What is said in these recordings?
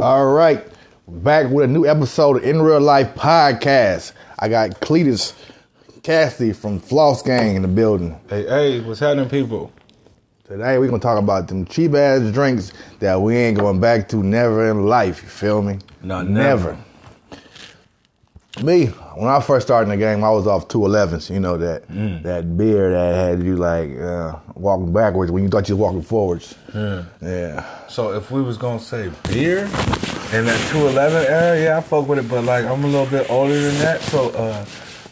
All right, back with a new episode of In Real Life Podcast. I got Cleetus Kasiody from Floss Gang in the building. Hey, hey, what's happening, people? Today we're gonna talk about them cheap ass drinks that we ain't going back to never in life. You feel me? No, never. Me, when I first started in the game, I was off two elevens. You know that Mm. that beer that had you like uh, walking backwards when you thought you was walking forwards. Yeah. So if we was gonna say beer in that 211 era, yeah, I fuck with it, but like I'm a little bit older than that, so uh,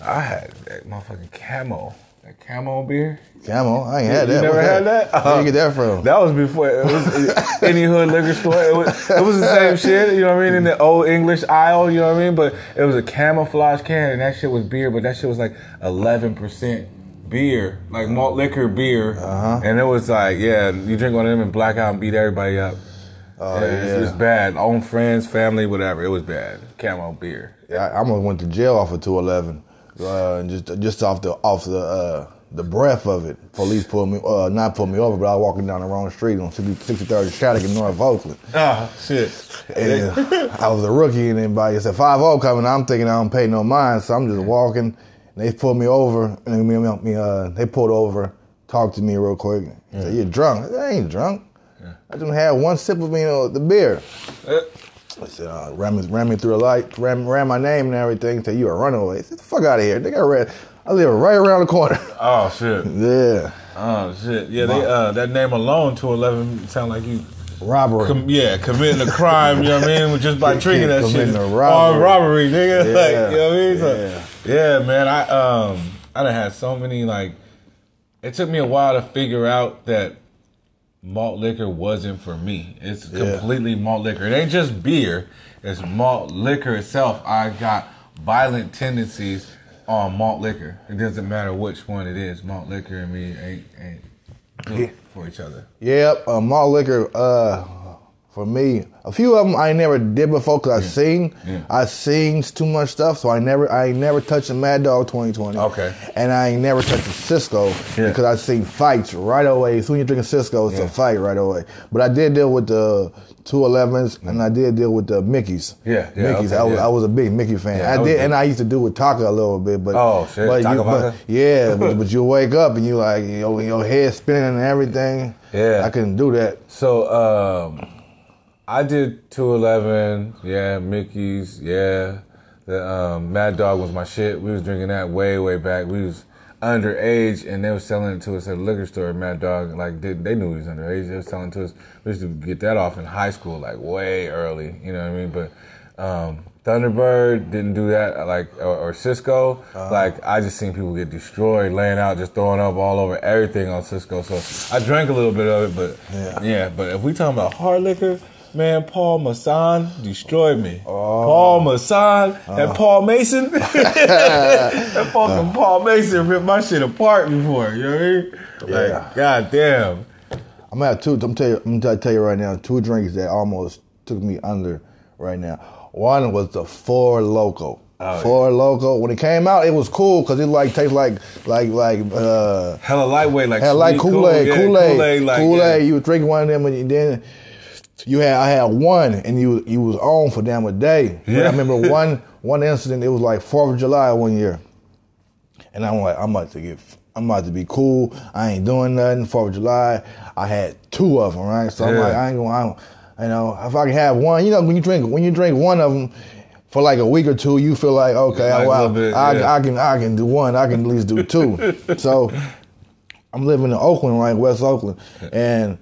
I had that motherfucking camo, that camo beer. Camo, I ain't had You that. You never What's had that? that? Where you get that from? That was before it was any hood liquor store. It was, it was the same shit, you know what I mean, in the old English aisle, you know what I mean. But it was a camouflage can, and that shit was beer, but that shit was like 11 percent beer, like malt liquor beer, Uh-huh. and it was like, yeah, you drink one of them and black out and beat everybody up. Oh, yeah, It, was, it was bad. Own friends, family, whatever. It was bad. Camo beer. Yeah, I almost went to jail off of 211, uh, just just off the off the uh, the breath of it. Police pulled me, uh, not pulled me over, but I was walking down the wrong street on 60 63rd Shattuck in North Oakland. Ah, shit. And I was a rookie, and everybody said five zero coming. I'm thinking I don't pay no mind, so I'm just walking. And they pulled me over, and me, me, uh, they pulled over, talked to me real quick. Said, "You're drunk." I, said, I ain't drunk. I just had one sip of you know the beer. Uh, I said, uh, ran, me, ran me through a light, ran, ran my name and everything. Said, you a runaway. I said, the fuck out of here. They got red. I live right around the corner. Oh shit. yeah. Oh shit. Yeah, they uh that name alone 211 sound like you Robbery. Com- yeah, committing a crime, you know what I mean? Just by Yeah, drinking that shit. a robbery. robbery, nigga. Yeah, Like, you know what I mean? So, yeah. man, I um I done had so many like it took me a while to figure out that malt liquor wasn't for me. It's Yeah. completely malt liquor. It ain't just beer, it's malt liquor itself. I got violent tendencies on malt liquor. It doesn't matter which one it is. Malt liquor and me ain't ain't good for each other. Yep, uh, malt liquor. Uh, for me, a few of them I never did before because I seen, Yeah. I seen too much stuff, so I never, I ain't never touched a Mad Dog 2020. Okay. And I ain't never touched a Cisco Yeah. because I seen fights right away. As soon as you drink a Cisco, it's Yeah. a fight right away. But I did deal with the 211s and I did deal with the Mickeys. Yeah, yeah, Mickeys. okay, I was. I was a big Mickey fan. I did, and I used to do with Taaka a little bit. But Oh, shit. but you, but, yeah, but, but you wake up and you like your, your head spinning and everything. Yeah. I couldn't do that. So um, I did 211, yeah, Mickey's, yeah. The um, Mad Dog was my shit. We was drinking that way, way back. We was underage, and they was selling it to us at a liquor store. Mad Dog, like they, they knew we was underage. They was selling it to us. We used to get that off in high school, like way early. You know what I mean? But um, Thunderbird didn't do that, like or, or Cisco. Like I just seen people get destroyed, laying out, just throwing up all over everything on Cisco. So I drank a little bit of it, but Yeah. yeah, but if we talking about hard liquor, man, Paul Masson destroyed me. Paul Masson, and Paul Masson, that fucking Paul Masson ripped my shit apart before. You know what I mean? Like, Yeah. god damn. I'm gonna have two. I'm tell you. I'm gonna tell you right now. Two drinks that almost took me under right now. One was the Four Loko. Oh, Four Loko. When it came out, it was cool because it like tastes like like like uh Hella lightweight, like had like Kool Aid, yeah, Kool Aid, Kool-Aid, like, Kool Aid. yeah. You drinking one of them, and then you had I had one, and you you was on for damn a day. But Yeah. I remember one one incident. It was like Fourth of July one year, and I'm like I'm about to get. I'm about to be cool. I ain't doing nothing. Fourth of July. I had two of them, right? So I'm like, I ain't gonna. I don't, you know, if I can have one, you know, when you drink when you drink one of them for like a week or two, you feel like okay, Like well, bit, I, yeah. I can I can do one. I can at least do two. so I'm living in Oakland, right, West Oakland, and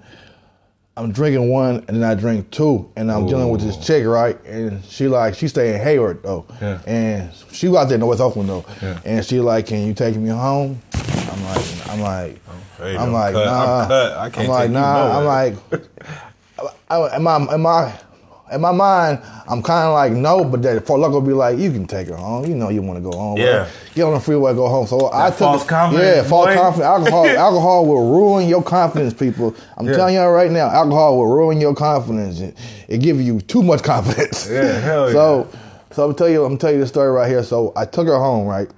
I'm drinking one, and then I drink two, and I'm dealing with this chick, right, and she like she stay in Hayward though, Yeah. and she was out there in North Oakland though, Yeah. and she like, can you take me home? I'm like, I'm like, I'm I'm like, cut. nah, I'm. I am like, take you nah, I'm like, I, in my in my mind, I'm kind of like no, but that for luck will be like, you can take her home. You know, you want to go home. Yeah. get on the freeway, go home. So I took false confidence, Yeah, false confidence. Alcohol, alcohol will ruin your confidence, people. I'm Yeah. telling y'all right now, alcohol will ruin your confidence. It, it give you too much confidence. Yeah, hell yeah. So, so I'm tell you, I'm tell you the story right here. So I took her home. Right,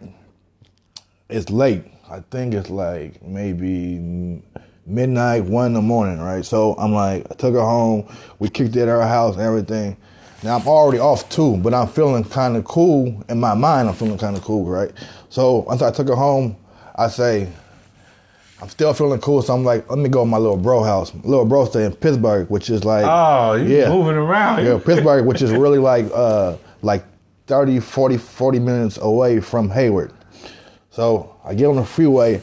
it's late. I think it's like maybe midnight, one in the morning. Right. So I'm like, I took her home. We kicked it at her house and everything. Now I'm already off too, but I'm feeling kind of cool in my mind. I'm feeling kind of cool, right? So once I took her home, I say, I'm still feeling cool. So I'm like, let me go to my little bro house. Little bro stay in Pittsburg, which is like, Oh, you moving around. yeah, Pittsburg, which is really like uh like 30, 40, 40 minutes away from Hayward. So I get on the freeway,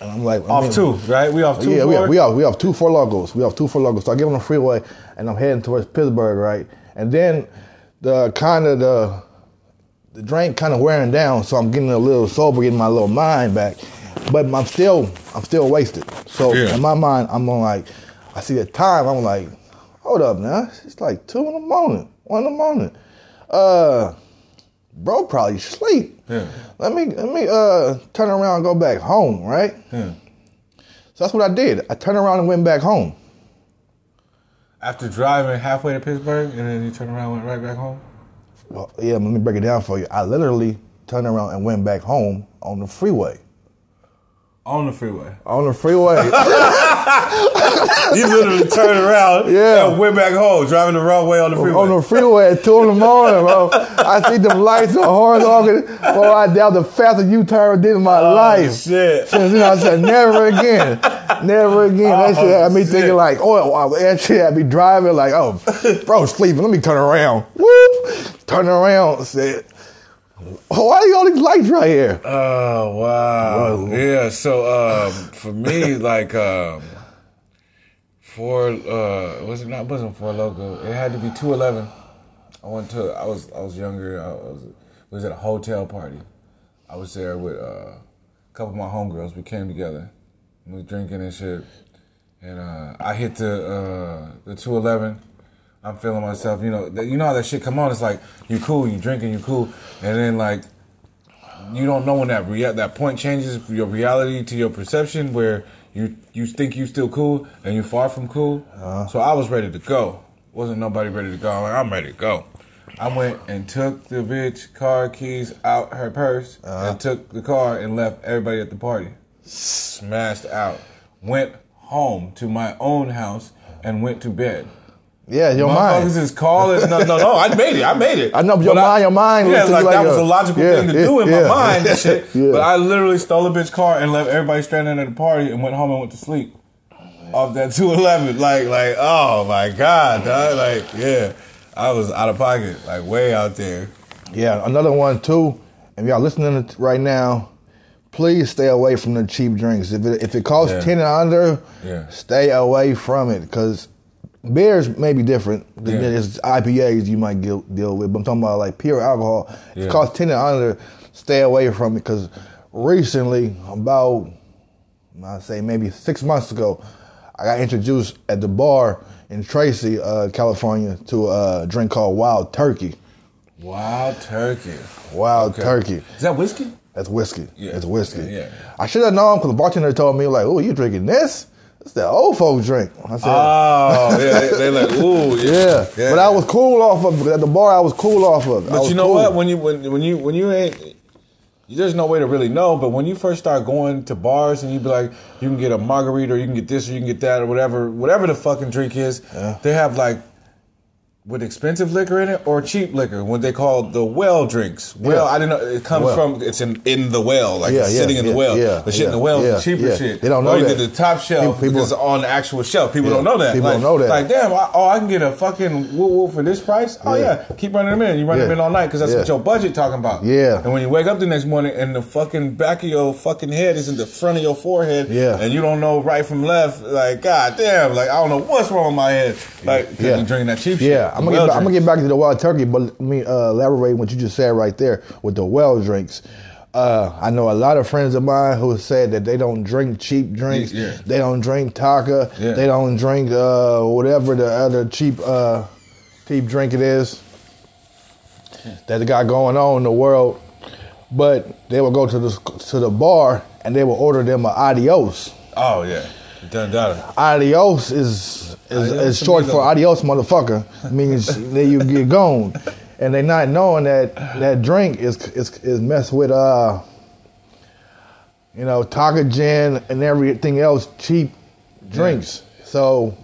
and I'm like, Off I'm- two, right? We off two. yeah, we we have we have two Four Lokos. We have two Four Lokos. So I get on the freeway and I'm heading towards Pittsburg, right? And then the kind of the the drink kind of wearing down, so I'm getting a little sober, getting my little mind back. But I'm still I'm still wasted. So Yeah. in my mind, I'm on like I see the time. I'm like, hold up now, it's like two in the morning, one in the morning. Uh, bro, probably sleep. Yeah. Let me let me uh turn around and go back home, right? Yeah. So that's what I did. I turned around and went back home. After driving halfway to Pittsburg, and then you turn around and went right back home. Well, yeah, let me break it down for you. I literally turned around and went back home on the freeway. On the freeway. On the freeway. You literally turned around Yeah. and went back home, driving the wrong way on the freeway. on the freeway at two in the morning, bro. I see them lights and horns honking. Bro, I doubt the fastest U-turn I did in my Oh, life. shit. Since then, I said, never again. Never again. that shit had me Oh, thinking like, oh, that shit had me driving like, oh, bro, sleeping. Let me turn around. Whoop. Turn around. Said, oh, why are you all these lights right here? Oh wow! Whoa. Yeah. So um, for me, like um, for uh, was it not? Wasn't Four Loko. It had to be two eleven. I went to. I was. I was younger. I was. Was at a hotel party. I was there with uh, a couple of my homegirls. We came together. We was drinking and shit. And uh, I hit the uh, the two eleven. I'm feeling myself. You know. You know how that shit come on. It's like you're cool. You drinking. You cool. And then like you don't know when that rea- that point changes your reality to your perception where you you think you still cool and you're far from cool. Uh-huh. So I was ready to go. Wasn't nobody ready to go. I'm like, I'm ready to go. I went and took the bitch car keys out her purse and uh-huh. took the car and left everybody at the party. Smashed out. Went home to my own house and went to bed. Yeah, your mind. is calling. No, no, no. I made it. I made it. I know, but your But mind- your mind Yeah, like, like that was a- a logical yeah, thing to yeah, do in yeah. my mind and shit. But I literally stole a bitch car and left everybody stranded at the party and went home and went to sleep. Off that 211. Like, like, oh my God, dog. Like, yeah. I was out of pocket, like way out there. Yeah, another one too. If y'all listening right now, please stay away from the cheap drinks. If it if it costs Yeah. ten and under, Yeah. stay away from it because beers may be different. Yeah. There's IPAs you might deal, deal with, but I'm talking about like pure alcohol. If Yeah. it costs ten and under, stay away from it because recently, about I say maybe six months ago, I got introduced at the bar in Tracy, uh, California, to a drink called Wild Turkey. Wild turkey. Wild Okay. Turkey. Is that whiskey? That's whiskey. Yeah. It's whiskey. Yeah, yeah. I should have known because the bartender told me like, "Oh, you drinking this? It's that old folks drink." I said, Oh, yeah. They, they like, ooh, yeah. But I was cool off of it. At the bar, I was cool off of it. But you know cool. what? When you when when you when you ain't there's no way to really know, but when you first start going to bars and you be like, you can get a margarita or you can get this or you can get that or whatever, whatever the fucking drink is, they have like with expensive liquor in it or cheap liquor, what they call the well drinks. Well, Yeah. I didn't know it comes Well. from it's in in the well, like Yeah, it's yeah, sitting in the well. yeah, the shit in the well yeah, is the cheaper shit. They don't know or you that. the top shelf People- because on the actual shelf. People don't know that. people like, don't know that. Like, damn, I, oh, I can get a fucking woo woo for this price. Oh Yeah. keep running them in. You run them in all night because that's what your budget talking about. Yeah. And when you wake up the next morning and the fucking back of your fucking head is in the front of your forehead. Yeah. And you don't know right from left. Like, god damn. Like, I don't know what's wrong with my head. like Yeah. you drinking that cheap shit. Yeah, I'm gonna, Well get back, I'm gonna get back to the wild turkey, but let me uh, elaborate what you just said right there with the well drinks. Uh, I know a lot of friends of mine who said that they don't drink cheap drinks. Yeah. They don't drink Taaka. Yeah. They don't drink uh, whatever the other cheap uh, cheap drink it is that they got going on in the world. But they will go to the to the bar and they will order them a adios. Oh, yeah. Done, done. Adios is is, Adios is short for adios, motherfucker. means that you get gone, and they not knowing that that drink is is is messed with uh, you know, Taaka gin and everything else cheap drinks. So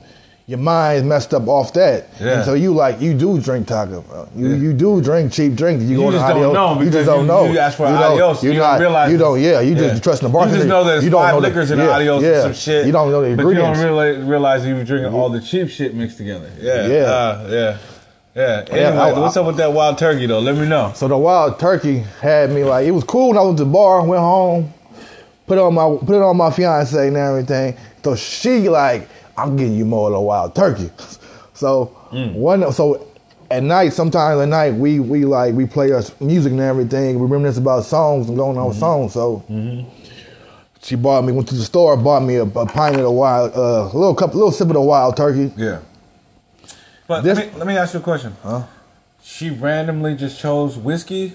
your mind is messed up off that. Yeah. And so you like you do drink taco. Bell. You Yeah. you do drink cheap drinks. You, You go to just don't adios. know you just don't you- know. you ask for don't- adios, You're you don't realize You don't. Yeah. You Yeah. just trust the bar. You just know there's you don't five know the- liquors in yeah, adios yeah. and some shit. You don't know the But you don't really realize you were drinking all the cheap shit mixed together. Yeah. Yeah. Uh, yeah. Yeah. Yeah, I- what's up with that wild turkey though? Let me know. So the wild turkey had me like it was cool when I was at the bar, went home, put it on my put it on my fiance and everything. So she like, I'm getting you more of the wild turkey. So mm. one so at night, sometimes at night we we like we play us music and everything. We reminisce about songs and going on with mm-hmm. songs. So mm-hmm. she bought me went to the store, bought me a, a pint of the wild, uh, a little cup, little sip of the wild turkey. Yeah. But This- let, me, let me ask you a question. Huh? She randomly just chose whiskey,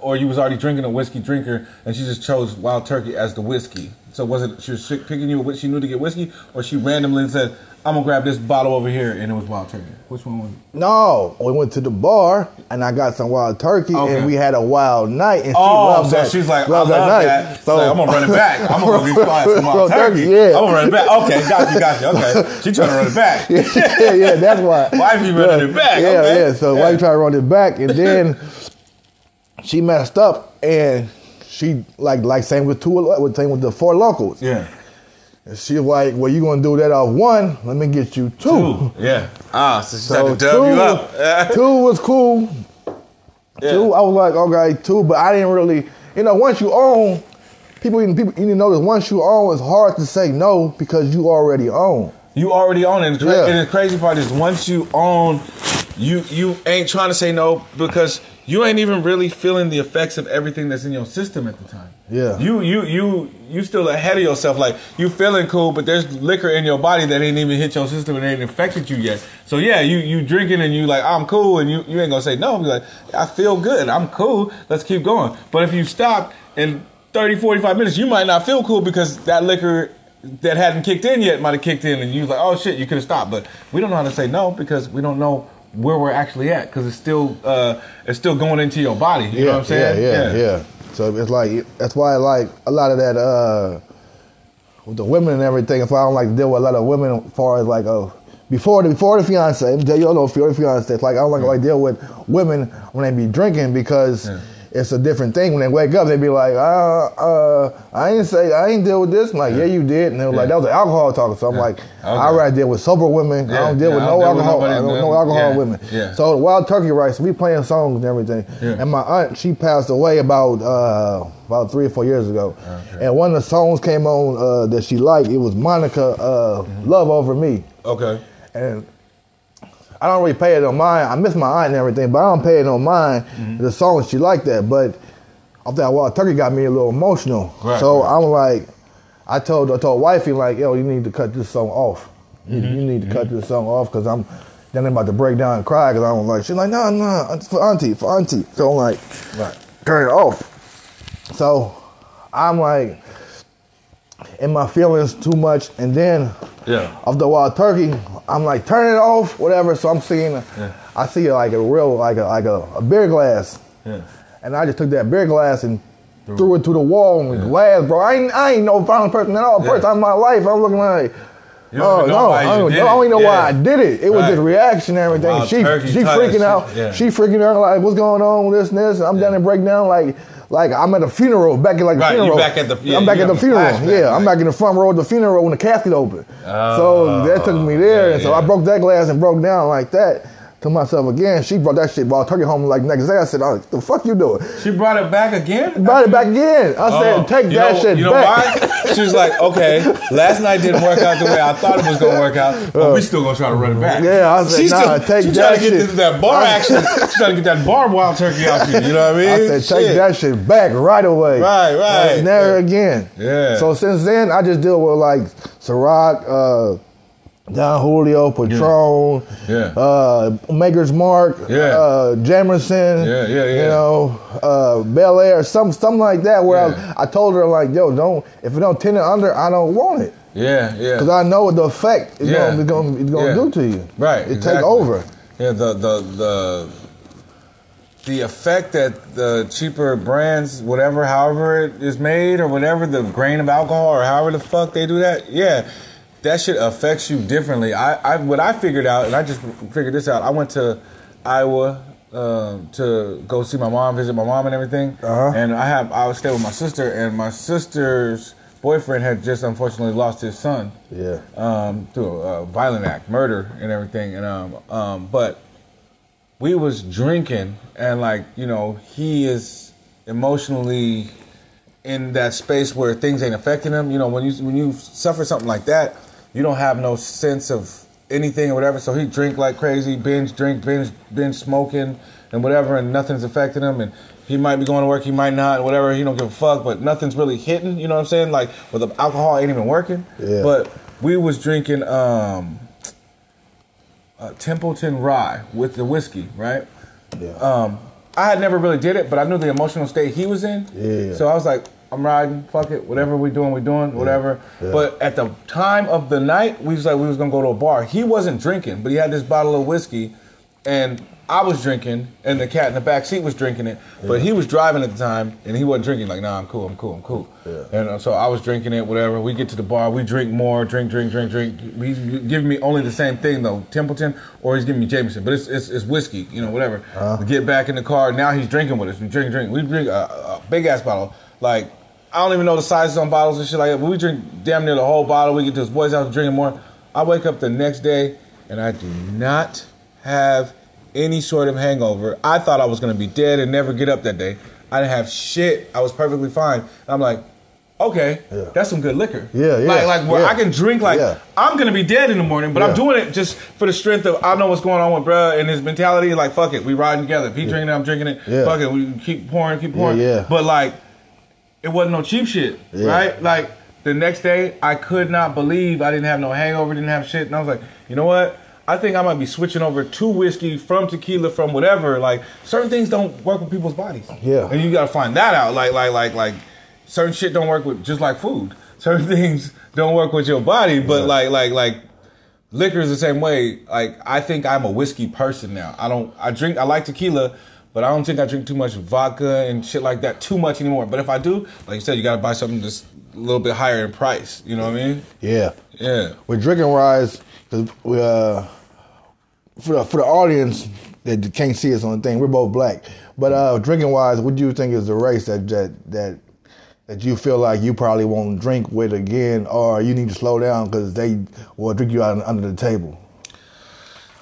or you was already drinking a whiskey drinker, and she just chose wild turkey as the whiskey. So was it she was picking you? What she knew to get whiskey, or she randomly said, "I'm gonna grab this bottle over here," and it was wild turkey. Which one was? it? No, we went to the bar and I got some wild turkey Okay. and we had a wild night and she Oh, loved so that. she's like, I loved love night. that. She's like, I'm gonna run it back. I'm gonna go get some wild Wild turkey. yeah. I'm gonna run it back. Okay, got you, got you. Okay, she trying to run it back. yeah, yeah, that's why. Wifey running it back, Yeah, okay. yeah. So Yeah. wife tried to run it back, and then she messed up, and she like like same with two with same with the Four Lokos. Yeah. And she like, "Well, you gonna do that off one? Let me get you two. Ooh, yeah. Ah, so she So tried to dub you up. two, two was cool. Yeah. Two, I was like, okay, two, but I didn't really, you know, once you own, people, even people, you need to know that once you own, it's hard to say no because you already own. You already own it. And Yeah. And the crazy part is once you own, you you ain't trying to say no because you ain't even really feeling the effects of everything that's in your system at the time. Yeah. You you you you still ahead of yourself. Like you feeling cool, but there's liquor in your body that ain't even hit your system and ain't affected you yet. So yeah, you you drinking and you like I'm cool and you you ain't gonna say no. Be like I feel good. I'm cool. Let's keep going. But if you stop in 30, 45 minutes, you might not feel cool because that liquor that hadn't kicked in yet might have kicked in and you like, oh shit, you could have stopped. But we don't know how to say no because we don't know where we're actually at because it's still uh, it's still going into your body. You know what I'm saying? Yeah, yeah, yeah. So it's like that's why I like a lot of that uh with the women and everything. Why I don't like to deal with a lot of women as far as like oh. before the before the fiance. You, know before the fiance. It's like I don't like to like deal with women when they be drinking because Yeah. It's a different thing. When they wake up, they be like, uh, uh, I ain't say I ain't deal with this. I'm like, yeah, you did. And they were like, that was an alcohol talking. So I'm Yeah. like, Okay. I rather deal with sober women. I don't deal Yeah, with no deal alcohol. I don't, no alcohol yeah. women. Yeah. So Wild Turkey Rice, we playing songs and everything. Yeah. And my aunt, she passed away about uh, about three or four years ago. Okay. And one of the songs came on uh, that she liked. It was Monica, uh, "Love Over Me." Okay. And I don't really pay it on mind. I miss my aunt and everything, but I don't pay it on mind. Mm-hmm. The song she liked that, but I think Wild Turkey got me a little emotional. Right, so right. I'm like, I told I told wifey like, yo, you need to cut this song off. You, Mm-hmm. you need to cut this song off because I'm then I'm about to break down and cry because I don't like, she's like, no, no, it's for auntie, for auntie. So I'm like, Right. turn it off. So I'm like in my feelings too much, and then Yeah. of the wild turkey, I'm like turn it off, whatever. So I'm seeing, Yeah. I see like a real like a like a, a beer glass, Yeah. and I just took that beer glass and threw it to the wall and glass, bro. I ain't I ain't no violent person at all. Yeah. First time in my life, I'm looking like. Oh no! I don't, I don't even know why I did it. It was Right. just reaction and everything. Wild she she freaking out. Yeah. She freaking out like what's going on with this and this. And I'm down and break down like like I'm at a funeral back at like a Right, funeral. back at the- yeah, I'm back at the funeral. flashback, yeah, I'm back in the front row of the funeral when the casket open. Oh, so that took me oh, there, yeah, and so yeah. I broke that glass and broke down like that. To myself again, she brought that shit, brought turkey home like next day. I said, oh, "The fuck you doing?" She brought it back again. Brought it back again. I Oh, said, "Take that know, shit you know back." why? She was like, okay, last night didn't work out the way I thought it was gonna work out, but we still gonna try to run it back. Yeah, I said, She's nah, still, take she's that trying to get shit. this, that bar action. She's trying to get that bar wild turkey out you. You know what I mean? I said, take Shit. that shit back right away. Right, right. Like, never Yeah. again. Yeah. So since then, I just deal with like Ciroc, uh, Don Julio, Patron, Yeah. uh, Maker's Mark, Yeah. uh, Jamerson, Yeah, yeah, yeah. you know, uh, Belaire, some, something like that. Where Yeah. I, I told her like, yo, don't if it don't tint it under, I don't want it Yeah, yeah. because I know what the effect it's Yeah. gonna, it's gonna, it's gonna Yeah. do to you. Right, it exactly. take over. Yeah, the the the the effect that the cheaper brands, whatever, however it is made, or whatever the grain of alcohol, or however the fuck they do that, yeah, that shit affects you differently. I, I what I figured out, and I just figured this out. I went to Iowa um, to go see my mom, visit my mom, and everything. Uh-huh. And I have I was staying with my sister, and my sister's boyfriend had just unfortunately lost his son Yeah. um, through a, a violent act, murder, and everything. And um, um, but we was drinking, and like you know, he is emotionally in that space where things ain't affecting him. You know, when you when you suffer something like that, you don't have no sense of anything or whatever. So he drink like crazy, binge drink, binge binge smoking, and whatever, and nothing's affecting him. And he might be going to work, he might not, whatever. He don't give a fuck, but nothing's really hitting. You know what I'm saying? Like with the alcohol ain't even working. Yeah. But we was drinking um, uh, Templeton Rye with the whiskey, right? Yeah. Um, I had never really did it, but I knew the emotional state he was in. Yeah. So I was like, I'm riding, fuck it, whatever we doing, we doing, whatever. Yeah. But at the time of the night, we was like, we was gonna go to a bar. He wasn't drinking, but he had this bottle of whiskey, and I was drinking, and the cat in the back seat was drinking it. But he was driving at the time, and he wasn't drinking. Like, nah, I'm cool, I'm cool, I'm cool. Yeah. And uh, so I was drinking it, whatever. We get to the bar, we drink more, drink, drink, drink, drink. He's giving me only the same thing though, Templeton, or he's giving me Jameson, but it's it's, it's whiskey, you know, whatever. We get back in the car. Now he's drinking with us. We drink, drink. We drink a, a big ass bottle. Like I don't even know the sizes on bottles and shit like that. But we drink damn near the whole bottle. We get to his boys' house drinking more. I wake up the next day and I do not have any sort of hangover. I thought I was gonna be dead and never get up that day. I didn't have shit. I was perfectly fine. And I'm like, okay, Yeah. that's some good liquor. Yeah, yeah, Like, like where yeah. I can drink like Yeah. I'm gonna be dead in the morning, but I'm doing it just for the strength of I know what's going on with bruh and his mentality. Like fuck it, we riding together. If he drinking it, I'm drinking it. Fuck it, we keep pouring, keep pouring. yeah. But like, it wasn't no cheap shit, Yeah. right? Like the next day, I could not believe I didn't have no hangover, didn't have shit, and I was like, you know what? I think I might be switching over to whiskey from tequila from whatever. Like certain things don't work with people's bodies. Yeah. and you gotta find that out. Like like like like certain shit don't work with just like food. Certain things don't work with your body, but Yeah. like like like liquor is the same way. Like I think I'm a whiskey person now. I don't. I drink. I like tequila, but I don't think I drink too much vodka and shit like that too much anymore. But if I do, like you said, you gotta buy something that's a little bit higher in price. You know what I mean? Yeah. Yeah. With drinking rise, because we uh, for the, for the audience that can't see us on the thing, we're both black. But uh, drinking wise, what do you think is the race that that that that you feel like you probably won't drink with again, or you need to slow down because they will drink you out under the table?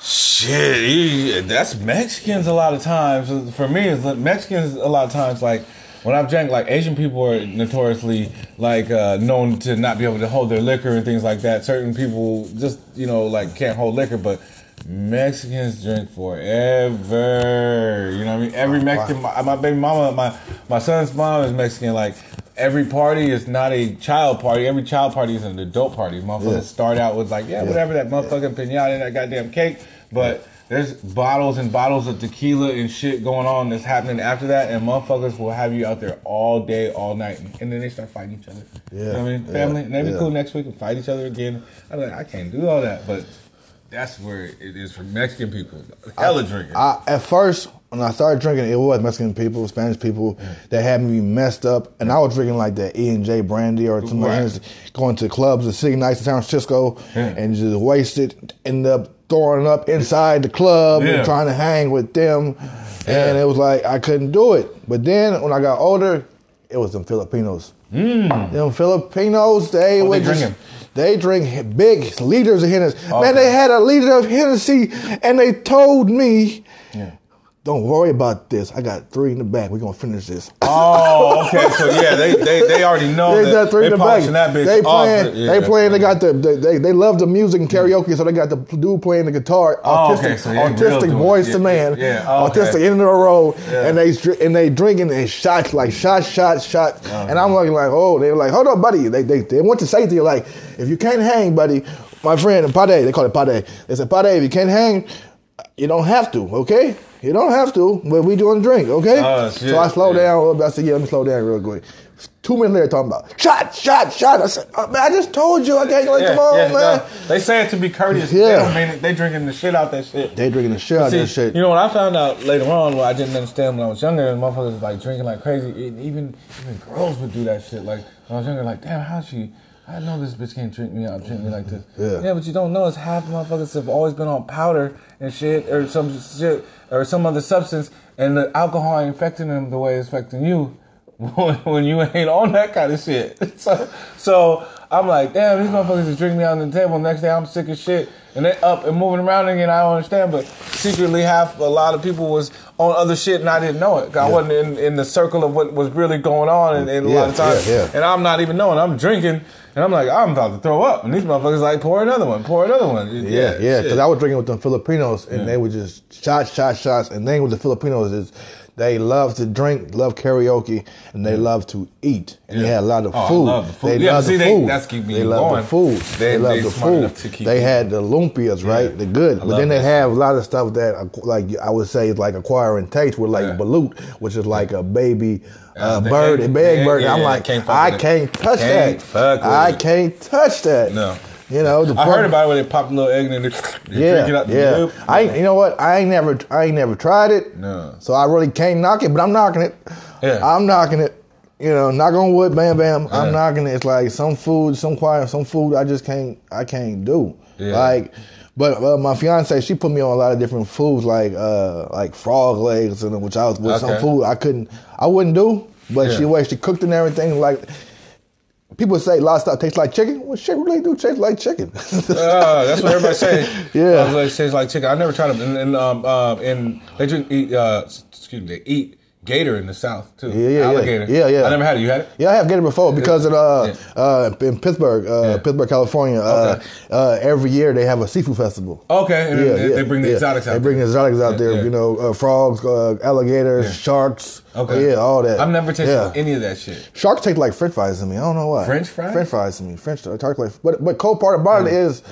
Shit, you- that's Mexicans a lot of times. For me, it's like Mexicans a lot of times like. When I've drank, like Asian people are notoriously like uh, known to not be able to hold their liquor and things like that. Certain people just you know like can't hold liquor, but Mexicans drink forever. You know what I mean? Every Mexican, my, my baby mama, my my son's mom is Mexican. Like every party is not a child party. Every child party is an adult party. Motherfuckers Yeah. start out with like yeah, whatever that motherfucking pinata and that goddamn cake, but. There's bottles and bottles of tequila and shit going on that's happening after that, and motherfuckers will have you out there all day, all night, and then they start fighting each other. You know I mean? Family, yeah, and they be yeah. cool next week and fight each other again. I'm like, I can't do all that, but that's where it is for Mexican people. Hella drinking. I, at first, when I started drinking, it was Mexican people, Spanish people that had me messed up, and I was drinking like that E and J brandy or something Right. going to clubs and city nights in San Francisco, Yeah. and just wasted. Ended up throwing up inside the club Yeah. and trying to hang with them, Yeah. and it was like I couldn't do it. But then when I got older, it was them Filipinos. Them Filipinos, they would they just. drinking? They drink big liters of Hennessy. Man, they had a liter of Hennessy, and they told me, Yeah. "Don't worry about this. I got three in the back. We're gonna finish this." Oh, okay. So yeah, they they, they already know They that got three in the back. that bitch They playing. Yeah, they playing. They got the. They, they love the music and karaoke, so they got the dude playing the guitar. Oh, autistic, okay, so autistic it. to man. yeah, oh, okay. autistic in the road, Yeah. and they and they drinking and shots like shots, shots, shots. Uh-huh. And I'm looking like, oh, they were like, hold up, buddy. They they they want to say to you like, if you can't hang, buddy, my friend, Pade, they call it Pade. They said, Pade, if you can't hang, you don't have to, okay? You don't have to, but we doing a drink, okay? Oh, shit. so I slow Yeah. down a little bit. I said, yeah, let me slow down real quick. Two minutes later, talking about shot, shot, shot. I said, oh, man, I just told you I can't. Like, come on, man. no. They say it to be courteous. They Yeah. don't mean it. They drinking the shit out that shit. They drinking the shit out of See, that shit. You know what I found out later on, what I didn't understand when I was younger, and motherfuckers was like drinking like crazy. And even even girls would do that shit. Like when I was younger, like damn, how she I know this bitch can't treat me out, treat me like this. Yeah. yeah, but you don't know it's half motherfuckers have always been on powder and shit, or some shit, or some other substance, and the alcohol ain't affecting them the way it's affecting you when, when you ain't on that kind of shit. So, so I'm like, damn, these motherfuckers is drinking me on the table. Next day, I'm sick as shit, and they're up and moving around again. I don't understand, but secretly, half a lot of people was on other shit, and I didn't know it. I wasn't in, in the circle of what was really going on, and, and a lot Yeah, of times, yeah, yeah. and I'm not even knowing. I'm drinking, and I'm like, I'm about to throw up, and these motherfuckers like pour another one, pour another one. Yeah, yeah. Because. I was drinking with the Filipinos, and they were just shots, shots, shots. And the thing with the Filipinos is they love to drink, love karaoke, and they love to eat. And they Yeah. had a lot of Oh, food. love the food. They Yeah, love see, the they- food. that's keep me They love going. the food. They- They, love the food. enough to keep They had the lumpias, right? Yeah. The good. But then they have a lot of stuff that, like I would say, is like acquiring taste with like balut, which is like a baby. Uh, Uh, bird, egg- a big the bird. I'm like, can't I can't touch Can't that. I can't touch that. No. You know, the I heard about it when they popped a little egg and they yeah, drink it out the yeah. lip. I you know what? I ain't never I ain't never tried it. No. So I really can't knock it, but I'm knocking it. Yeah. I'm knocking it. You know, knock on wood, bam, bam. Yeah. I'm knocking it. It's like some food, some quiet, some food I just can't I can't do. Yeah. Like, but uh, my fiance she put me on a lot of different foods like uh like frog legs and which I was with some food I couldn't I wouldn't do. But Yeah. she way she cooked and everything like. People say a lot of stuff tastes like chicken. Well, shit really do taste like chicken. Uh, that's what everybody say. Yeah. I was like, tastes like chicken. I never tried them. And, and um, um, and they drink, eat, uh, excuse me, they eat gator in the south too. Yeah, yeah, yeah. alligator. Yeah, yeah. I never had it. You had it? Yeah, I have gator before because of uh, Yeah. uh in Pittsburg, uh, Yeah. Pittsburg, California. Uh, uh, every year they have a seafood festival. Okay, and Yeah, they, they bring the exotics out. They bring the exotics out there. You know, uh, frogs, uh, alligators, sharks. Okay. yeah, all that. I've never tasted any of that shit. Sharks taste like French fries to me. I don't know why. French fries? French fries to me. French taste like. But but cold part about it is,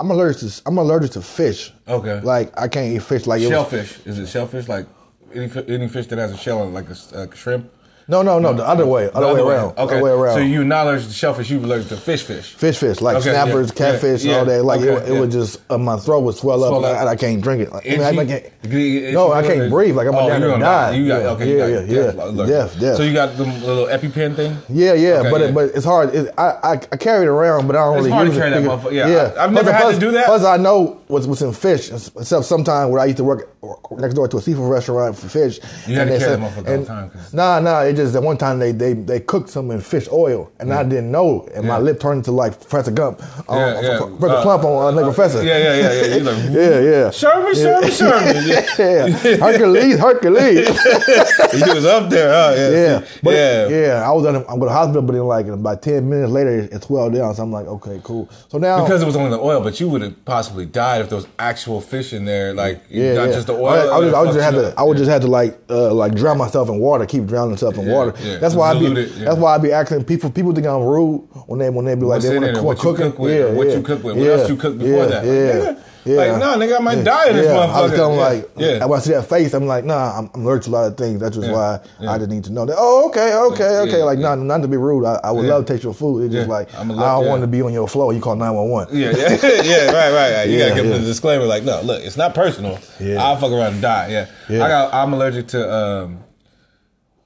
I'm allergic to I'm allergic to fish. Okay. Like I can't eat fish. Like it was- Shellfish. Is it shellfish? Like any any fish that has a shell, like a, like a shrimp? No, no, no. The other way. The Other, way around. Okay. Other way around. So you're not allergic to shellfish. You're allergic to fish, fish. Fish, fish, like Okay, snappers, yeah, catfish, yeah, all that. Like okay, it, it yeah. would just uh, my throat would swell, Swell up, up. and I, I can't drink it. I, mean, I can't- itchy no, I can't breathe. Like I'm Oh, gonna down gonna die. You got yeah, okay. you yeah, got yeah, death yeah, death, death. So you got the little EpiPen thing. yeah, yeah, but. It, but it's hard. It, I, I I carry it around, but I don't It's really hard to use carry it. that motherfucker. Yeah, I've never had to do that. Plus, I know what's what's in fish. Except sometime when I used to work next door to a seafood restaurant for fish. You had to carry that motherfucker all the time, Nah, nah. It just that one time they they they cooked some in fish oil, and I didn't know, and my lip turned into like Professor Klump, um, Yeah, yeah. Professor Uh, Plump on uh, Nigga Professor. Yeah, yeah, yeah, yeah. You're like, Yeah, yeah. Sherman, Sherman, Sherman. Yeah. yeah, Hercules, Hercules. he was up there, huh? Yeah, yeah, but yeah. yeah. I was at, I'm going to the hospital, but then like about ten minutes later, it swelled down. So I'm like, okay, cool. So now Because it was only the oil, but you would have possibly died if there was actual fish in there, like yeah, not yeah. just the oil. I, I would, I would just have you to. I would Yeah. just have to like, uh, like drown myself in water, keep drowning myself in Yeah, water. yeah. That's why I be, yeah. that's why I be asking people. People think I'm rude when they when they be like What's they want to what cook you cook with, yeah, what you cook with, what else you cooked before yeah, that. Yeah, Like, yeah. Like, no, nigga, I might die in this yeah. I was telling Yeah, like, yeah. when I see that face, I'm like, nah, I'm, I'm allergic to a lot of things. That's just Yeah, why yeah. I just need to know that. Oh, okay, okay, Yeah, okay. like, yeah. not not to be rude. I, I would Yeah. love to taste your food. It's just like I don't yeah. want to be on your floor. You call nine one one. Yeah, yeah, yeah, right, right, right. You Yeah, gotta give yeah. them the disclaimer, like, no, look, it's not personal. Yeah. I'll fuck around and die. Yeah, Yeah. I got. I'm allergic to. um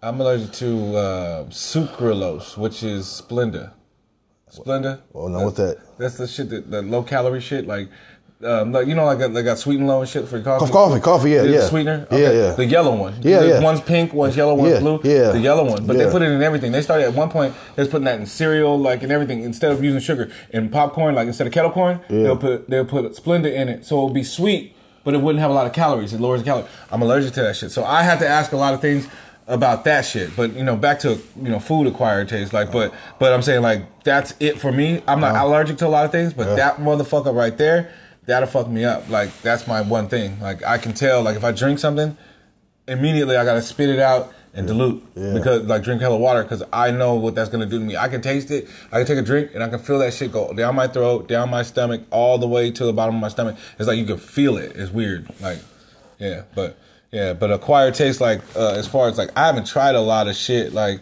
I'm allergic to uh, sucralose, which is Splenda. Splenda. Oh no, what's that? That's the shit that the low calorie shit, like. Um, like you know, like they got sweet and low and shit for coffee. Coffee, coffee, yeah, The yeah. Sweetener. Yeah, Okay. yeah. The yellow one. Yeah, The- yeah. One's pink, one's yellow, one's Yeah, blue. yeah. The yellow one, but they put it in everything. They started at one point. They was putting that in cereal, like and everything. Instead of using sugar in popcorn, like instead of kettle corn, they'll put they'll put Splenda in it, so it'll be sweet, but it wouldn't have a lot of calories. It lowers the calorie. I'm allergic to that shit, so I have to ask a lot of things about that shit. But you know, back to you know, food acquired taste. Like, but but I'm saying like that's it for me. I'm not uh-huh. allergic to a lot of things, but that motherfucker right there, that'll fuck me up. Like that's my one thing. Like I can tell. Like if I drink something immediately I gotta spit it out and dilute Yeah. because like drink hella water because I know what that's gonna do to me. I can taste it. I can take a drink and I can feel that shit go down my throat, down my stomach, all the way to the bottom of my stomach. It's like you can feel it. It's weird. Like yeah, but yeah, but acquired taste like uh, as far as like I haven't tried a lot of shit like.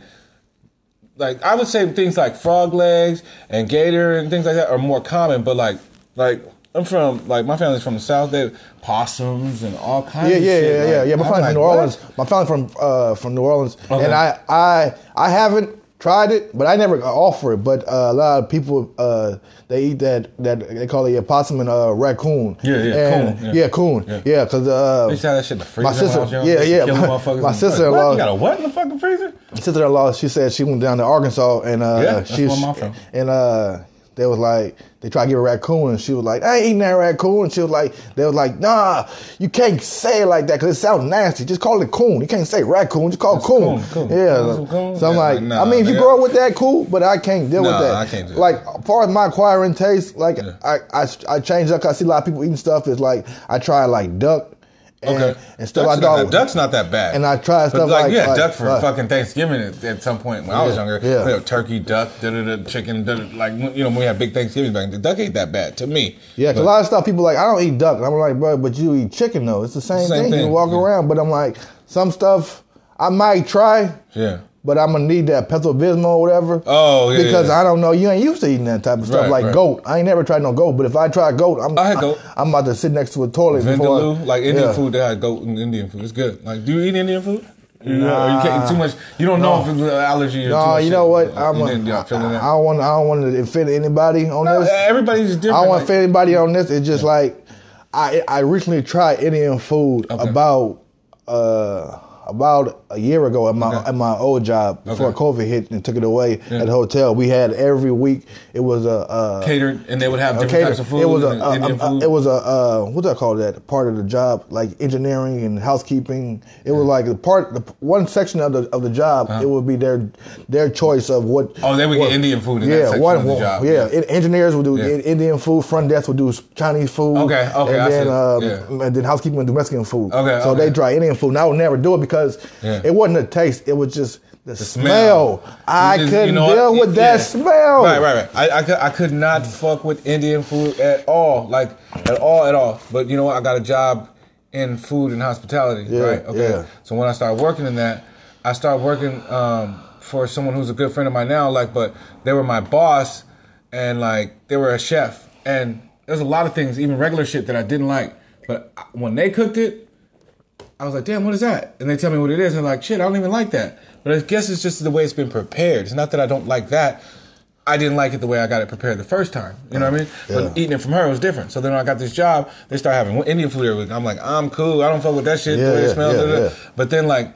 Like I would say things like frog legs and gator and things like that are more common, but like like I'm from like my family's from the south. They possums and all kinds. Yeah, of yeah, shit. yeah, yeah, Like, yeah. My I'm family like, from New what? Orleans. My family from uh, from New Orleans, Okay. and I, I, I haven't tried it, but I never offer it. But uh, a lot of people uh, they eat that that they call it a possum and uh, raccoon. Yeah, yeah, And- coon, yeah. yeah, coon. Yeah. Yeah, because uh, They that shit in the freezer. My sister- when I was young. yeah, They used to yeah, my- my in- sister-in-law- What? You got a what in the fucking freezer? sister-in-law, she said she went down to Arkansas and uh, Yeah, she where I'm from. and uh, they was like they tried to give a raccoon and she was like I ain't eating that raccoon. And she was like they was like nah, you can't say it like that because it sounds nasty. Just call it coon. You can't say raccoon. Just call it coon. coon, coon. Yeah. Coon? So I'm Yeah, like, like, nah, I mean, if you grow up with that, cool. But I can't deal with that. I can't do. Like as far as my acquiring taste, like I, I I changed up. 'cause I see a lot of people eating stuff. It's like I try like duck. And, Okay. and stuff duck's I not, thought that- duck's not that bad. And I tried stuff like, like- yeah, like- duck for like- fucking Thanksgiving at, at some point when I was younger. yeah. You know, turkey, duck, da da da, chicken, da. Like you know, when we had big Thanksgiving back. The duck ain't that bad to me. Yeah, But- a lot of stuff people like, I don't eat duck. And I'm like, bro, but you eat chicken though. It's the same, Same thing. You walk yeah. around, but I'm like, some stuff I might try, yeah. But I'm gonna need that Pepto Bismol or whatever. Oh, yeah, Because yeah. I don't know, you ain't used to eating that type of stuff Right, like right. goat. I ain't never tried no goat, but if I try goat, I'm I had goat. I, am about to sit next to a toilet. Vindaloo, like Indian yeah. food, they had goat and Indian food. It's good. Like, do you eat Indian food? You, Nah. you can't eat too much. You don't know if it's an allergy or No, you know shit. what? I'm a, didn't, yeah, I. I don't want. I don't want to offend anybody on No, this. everybody's different. I don't want to offend anybody on this. It's just like I I recently tried Indian food Okay. about uh about a year ago at my Okay. at my old job before Okay. COVID hit and took it away Yeah. at the hotel. We had every week. It was a. Uh, catered, and they would have different Okay, types of food. it was a, a- a- it was a uh, what's that called that part of the job like engineering and housekeeping. It was like the part the one section of the of the job. It would be their their choice of what. Uh-huh. Oh, they would what- get Indian food in that yeah, section one, of the one- job. Yeah, Yeah. en- engineers would do Yeah. Indian food. Front desk would do Chinese food. Okay, okay, I and then see. um, Yeah. and then housekeeping would do Mexican food. Okay, so okay. they try Indian food. And I would never do it because Yeah. it wasn't the taste. It was just the, smell. smell. I couldn't you know what? deal with that smell. Right, right, right. I, I, could, I could not fuck with Indian food at all. Like, at all, at all. But you know what? I got a job in food and hospitality, Yeah, right? Okay. yeah. So when I started working in that, I started working um, for someone who's a good friend of mine now, like, but they were my boss and, like, they were a chef. And there's a lot of things, even regular shit, that I didn't like. But when they cooked it, I was like, damn, what is that? And they tell me what it is, and I'm like, shit, I don't even like that. But I guess it's just the way it's been prepared. It's not that I don't like that. I didn't like it the way I got it prepared the first time. You know what I mean? Yeah. But eating it from her was different. So then when I got this job, they start having Indian food every week. I'm like, I'm cool. I don't fuck with that shit. Yeah, the way it yeah, smells. yeah, yeah. But then like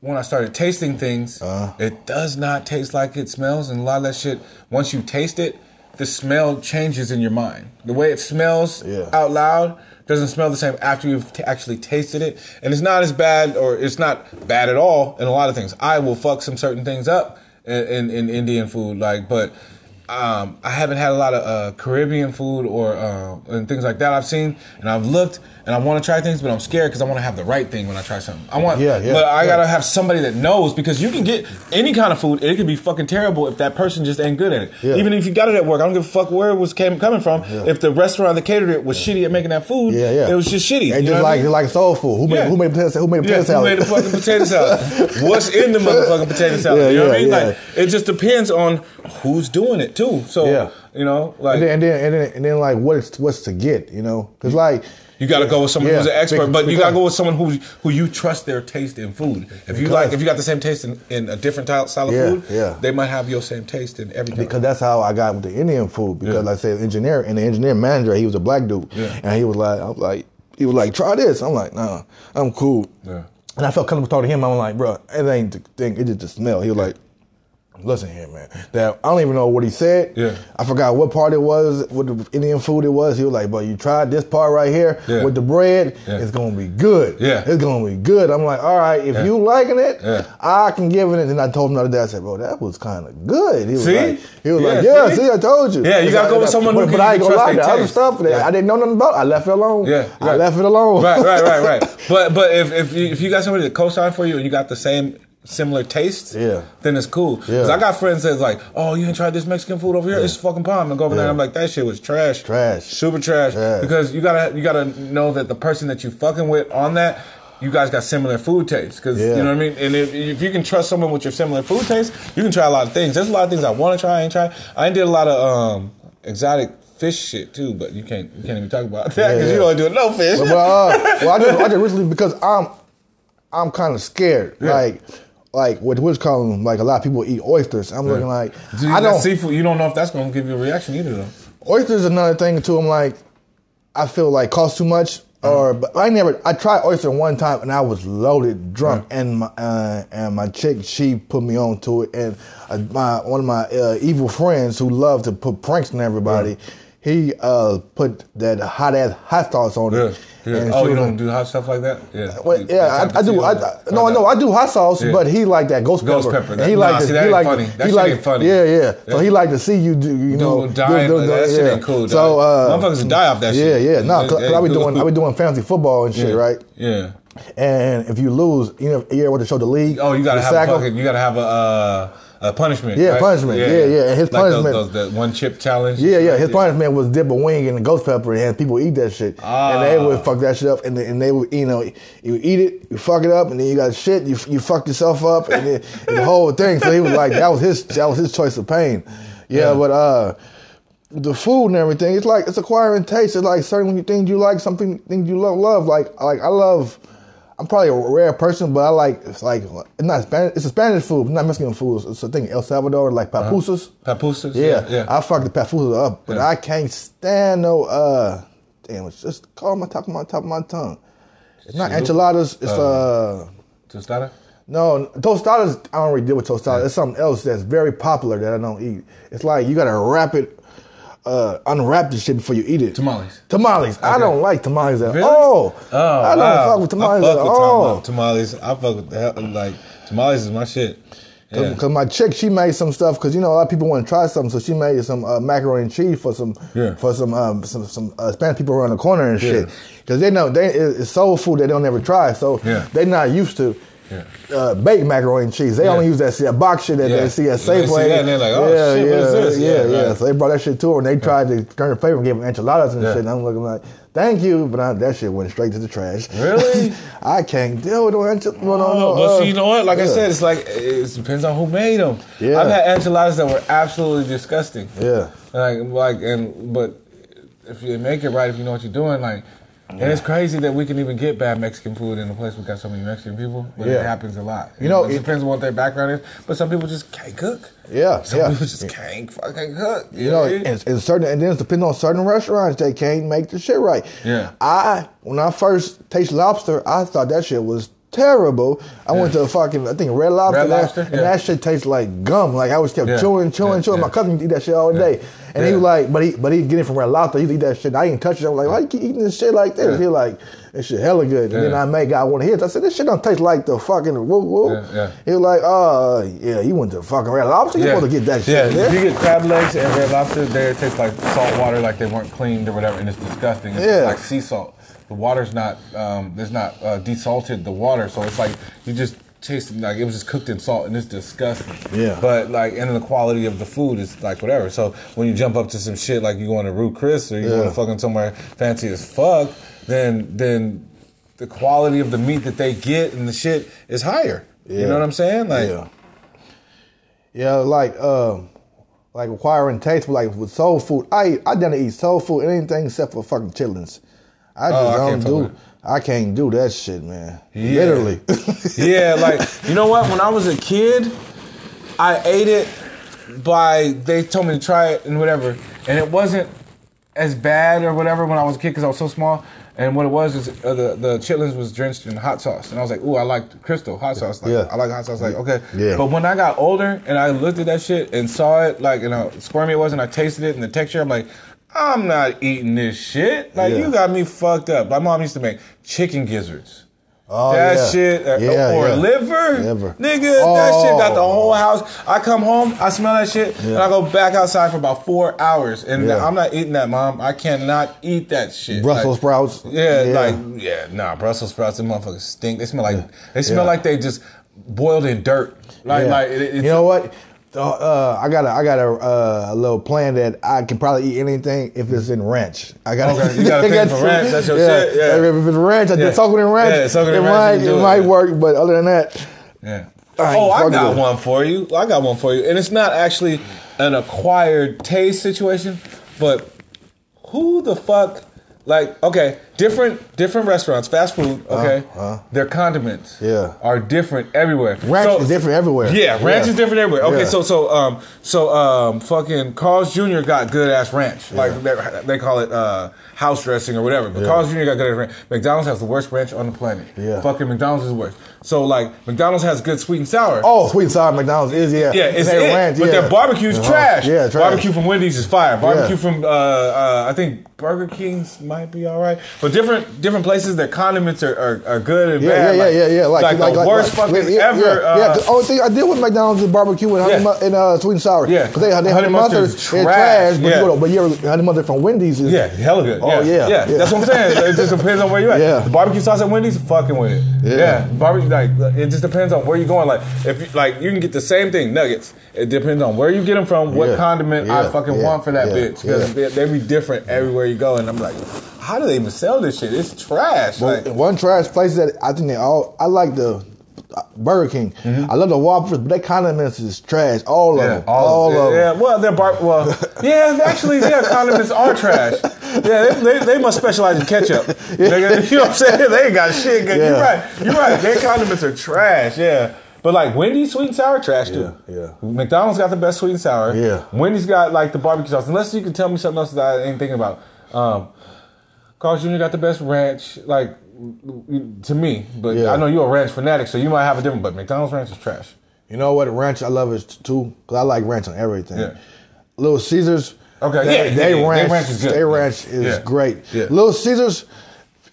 when I started tasting things, Uh-huh. it does not taste like it smells. And a lot of that shit, once you taste it, the smell changes in your mind. The way it smells out loud doesn't smell the same after you've t- actually tasted it. And it's not as bad, or it's not bad at all in a lot of things. I will fuck some certain things up in, in, in Indian food, like, but um, I haven't had a lot of uh, Caribbean food or uh, and things like that I've seen, and I've looked, and I want to try things, but I'm scared because I want to have the right thing when I try something. I want, Yeah, yeah, but I yeah. gotta have somebody that knows because you can get any kind of food, and it can be fucking terrible if that person just ain't good at it. Yeah. Even if you got it at work, I don't give a fuck where it was came, coming from. If the restaurant that catered it was shitty at making that food, Yeah, yeah. it was just shitty. And just what I like mean? like soul food. Who made Yeah. who made potato who made Yeah, potato who made the fucking potato salad? What's in the motherfucking potato salad? Yeah, you know what I mean? yeah. Like it just depends on who's doing it too. So Yeah. you know, like and then and then and then, and then like what's what's to get, you know? Because like you got to go with someone Yeah, who's an expert, bec- but you got to go with someone who who you trust their taste in food. If you Because- like, if you got the same taste in, in a different type style of Yeah, food, yeah. they might have your same taste in everything. because that's how I got with the Indian food. Because Yeah. like I said, engineer and the engineer manager, he was a black dude, Yeah. and he was like, I was like, he was like, try this. I'm like, nah, I'm cool. Yeah. And I felt comfortable talking to him. I'm like, bro, it ain't the thing. It's just the smell. He was like, listen here, man. That I don't even know what he said. Yeah. I forgot what part it was, what the Indian food it was. He was like, but you tried this part right here Yeah. with the bread. Yeah. It's gonna be good. Yeah. It's gonna be good. I'm like, all right, if Yeah. you liking it, Yeah. I can give it. And I told him the other day, I said, bro, that was kind of good. He was See? like, he was Yeah, like, yeah, see? see? I told you. Yeah, you gotta go with someone who but, can- but I ain't gonna lie, the other stuff that. I didn't know nothing about. I left it alone. Yeah, I left it alone. right, right, right, right. But but if if you, if you got somebody that co-sign for you and you got the same similar tastes, Yeah. then it's cool. Because Yeah. I got friends that's like, oh, you ain't tried this Mexican food over here? It's fucking bomb. And go over there, Yeah. and I'm like, that shit was trash, Trash. super trash. Trash. Because you gotta you gotta know that the person that you fucking with on that. You guys got similar food tastes, because Yeah. you know what I mean. And if, if you can trust someone with your similar food taste, you can try a lot of things. There's a lot of things I want to try. I ain't try. I did a lot of um, exotic fish shit too, but you can't you can't even talk about that because Yeah, you yeah. don't do no fish. But, but, uh, well, I just, I just recently because I'm, I'm kind of scared. Like like what what's calling like a lot of people eat oysters. I'm looking like Dude, I don't seafood. You don't know if that's gonna give you a reaction either, though. oysters another thing too. I'm like I feel like cost too much. Or but I never I tried oyster one time and I was loaded drunk and my uh, and my chick she put me on to it and uh, my one of my uh, evil friends who love to put pranks on everybody he uh, put that hot ass hot sauce on Yeah. it yeah. Oh, you don't do hot stuff like that? Yeah. well, yeah, I, I do. I, no, no, I do hot sauce, Yeah. but he like that ghost, Ghost pepper. pepper, that- he nah, like see, to, that he like funny. That he like, funny. Yeah, yeah. So he like to see you do, you know, Do dying, like, that shit ain't cool, So, uh, Motherfuckers die off that yeah, shit. yeah, No, cause, I be doing. I be doing fancy football and shit, Yeah. right? Yeah. And if you lose, you know, you ever to show the league? Oh, you gotta have a fucking, you gotta have a uh, punishment. Yeah, right? punishment. Yeah, yeah. And his like punishment- Those, those, that one chip challenge. Yeah, yeah. His punishment was dip a wing in the ghost pepper and have people eat that shit. Ah. And they would fuck that shit up and they, and they would, you know, you eat it, you fuck it up, and then you got shit, you you fuck yourself up and, then, and the whole thing. So he was like, that was his that was his choice of pain. Yeah, Yeah. but uh the food and everything, it's like it's acquiring taste. It's like certain things you like, something things you love love. Like like I love I'm probably a rare person, but I like it's like it's not Spanish. It's a Spanish food, not Mexican food. It's a thing. El Salvador, like papusas. Papusas? Yeah, Uh-huh. Yeah. I fuck the papusas up, but Yeah. I can't stand no. uh Damn, it's just call my top of my top of my tongue. It's not enchiladas. It's uh, Tostada? no tostadas. I don't really deal with tostadas. It's something else that's very popular that I don't eat. It's like you gotta wrap it, uh, unwrap the shit before you eat it. Tamales. Tamales. I don't like tamales at Really? all. Oh, I don't wow. fuck with tamales I fuck at with all. tamales. I fuck with the hell, like tamales is my shit. Yeah. Because my chick, she made some stuff. Because you know a lot of people want to try something, so she made some uh, macaroni and cheese for some Yeah. for some um, some some uh, Spanish people around the corner and shit. Yeah. Because they know they it's soul food they don't ever try, so Yeah. they not used to. Yeah. Uh, baked macaroni and cheese. They only use that, that box shit that Yeah. they see at They see Safeway. that and they're like, oh, yeah, shit, yeah, what is this? Yeah, Yeah, right. So they brought that shit to her and they tried to turn her favor and give them enchiladas and shit. And I'm looking like, thank you, but I, that shit went straight to the trash. Really? I can't deal with no enchiladas. No, no, no. Oh, but uh, see, you know what? Like I said, it's like it depends on who made them. Yeah. I've had enchiladas that were absolutely disgusting. Yeah. Like, like, and but if you make it right, if you know what you're doing, like, and it's crazy that we can even get bad Mexican food in a place we got so many Mexican people. But Yeah. it happens a lot. You know, it, it- depends on what their background is. But some people just can't cook. Yeah, Some yeah. people just can't fucking cook. You know, and, and certain and then it depends on certain restaurants they can't make the shit right. Yeah. I when I first tasted lobster, I thought that shit was terrible. I went to a fucking I think Red Lobster, Red Lobster, and yeah. that shit tastes like gum. Like I was kept Yeah. chewing, chewing, Yeah, chewing. yeah. My cousin eat that shit all day, and he was like, but he but he get it from Red Lobster. He eat that shit. I didn't touch it. I was like, why you keep eating this shit like this? Yeah. He like, this shit hella good. And then Yeah. I made got one of his. I said, this shit don't taste like the fucking woo woo. Yeah, yeah. He was like, oh yeah, you went to fucking Red Lobster. You want to get that shit. Yeah, if you get crab legs and red lobster, they taste like salt water, like they weren't cleaned or whatever, and it's disgusting. It's Yeah. like sea salt. The water's not, um, there's not uh, desalted the water, so it's like you just taste it like it was just cooked in salt, and it's disgusting. Yeah. But like, and the quality of the food is like whatever. So when you jump up to some shit like you going to Ruth's Chris or you Yeah. going to fucking somewhere fancy as fuck, then then the quality of the meat that they get and the shit is higher. You know what I'm saying? Like, yeah. Yeah, like um, like acquiring taste, like with soul food, I eat, I done eat soul food anything except for fucking chitlins. I just Oh, I don't do. it. I can't do that shit, man. Yeah. Literally. yeah, like you know what? When I was a kid, I ate it by they told me to try it and whatever, and it wasn't as bad or whatever when I was a kid because I was so small. And what it was is uh, the the chitlins was drenched in hot sauce, and I was like, "Ooh, I like crystal hot sauce. Like, Yeah. I like hot sauce. Like, okay." Yeah. But when I got older and I looked at that shit and saw it, like, you know, squirmy it was, and I tasted it and the texture, I'm like, I'm not eating this shit. Like, Yeah. you got me fucked up. My mom used to make chicken gizzards. Oh, that yeah. shit, uh, Yeah, or yeah. liver, Liver. nigga. That shit got the Oh. whole house. I come home, I smell that shit, and I go back outside for about four hours, and. I'm not eating that, mom. I cannot eat that shit. Brussels Like, sprouts. Yeah, like yeah, nah. Brussels sprouts, them motherfuckers stink. They smell like they smell like they just boiled in dirt. Like like it, it's, you know what? Uh, I got a, I got a, uh, a little plan that I can probably eat anything if it's in ranch. I got Okay, you got I thing for ranch, that's your shit, yeah. If it's ranch, I Yeah. soak it in ranch. Yeah, soak it in ranch, might it it, might yeah. work, but other than that, Yeah. I Oh, I got with one for you. I got one for you, and it's not actually an acquired taste situation, but who the fuck? Like, okay, different different restaurants, fast food. Okay, uh. their condiments Yeah. are different everywhere. Ranch So- is different everywhere. Yeah, ranch is different everywhere. Okay, Yeah. so so um so um fucking Carl's Jr. got good ass ranch. Like they, they call it uh house dressing or whatever. But Yeah. Carl's Jr. got good ass ranch. McDonald's has the worst ranch on the planet. Yeah. Fucking McDonald's is the worst. So like McDonald's has good sweet and sour. Oh, sweet and sour McDonald's is yeah. Yeah, it's it. ranch, but yeah. their barbecue's Uh-huh. trash. Yeah, trash. Barbecue from Wendy's is fire. Barbecue Yeah. from uh, uh, I think Burger King's might be all right. But different different places, their condiments are, are, are good and Yeah, bad. yeah, yeah, yeah, yeah. Like, like, the worst fucking yeah, ever. Yeah, uh, yeah. The only thing I did with McDonald's is barbecue and honey Yeah. mu- and uh, sweet and sour. Yeah. because they they Honey honey mustard is trash. trash. But, Yeah. you know, but yeah, honey mustard from Wendy's is Yeah, hella good. Oh, yeah, yeah. yeah. That's what I'm saying. It just depends on where you're at. Yeah. The barbecue sauce at Wendy's, fucking with it. Yeah. Yeah, barbecue like it just depends on where you're going. Like if you, like you can get the same thing, nuggets. It depends on where you get them from, what Yeah. condiment I fucking Yeah. want for that Yeah. bitch because Yeah. they, they be different everywhere you go. And I'm like, how do they even sell this shit? It's trash. But Like, one trash place that I think they all. I like the uh, Burger King. Mm-hmm. I love the Whoppers, but their condiments is trash. All of them. All, yeah, of them. yeah. Well, they're bar- well, yeah. Actually, their condiments are trash. Yeah, they, they, they must specialize in ketchup. You know what I'm saying? They ain't got shit. good. You're right. You're right. Their condiments are trash. Yeah. But like Wendy's sweet and sour trash too. Yeah, yeah. McDonald's got the best sweet and sour. Yeah. Wendy's got like the barbecue sauce. Unless you can tell me something else that I ain't thinking about. Um, Carl's Jr. got the best ranch. Like to me, but Yeah. I know you're a ranch fanatic, so you might have a different. But McDonald's ranch is trash. You know what ranch I love is too because I like ranch on everything. Yeah. Little Caesars. Okay, they, yeah, they yeah, yeah. They ranch. ranch is good. They ranch is great. Little Caesars.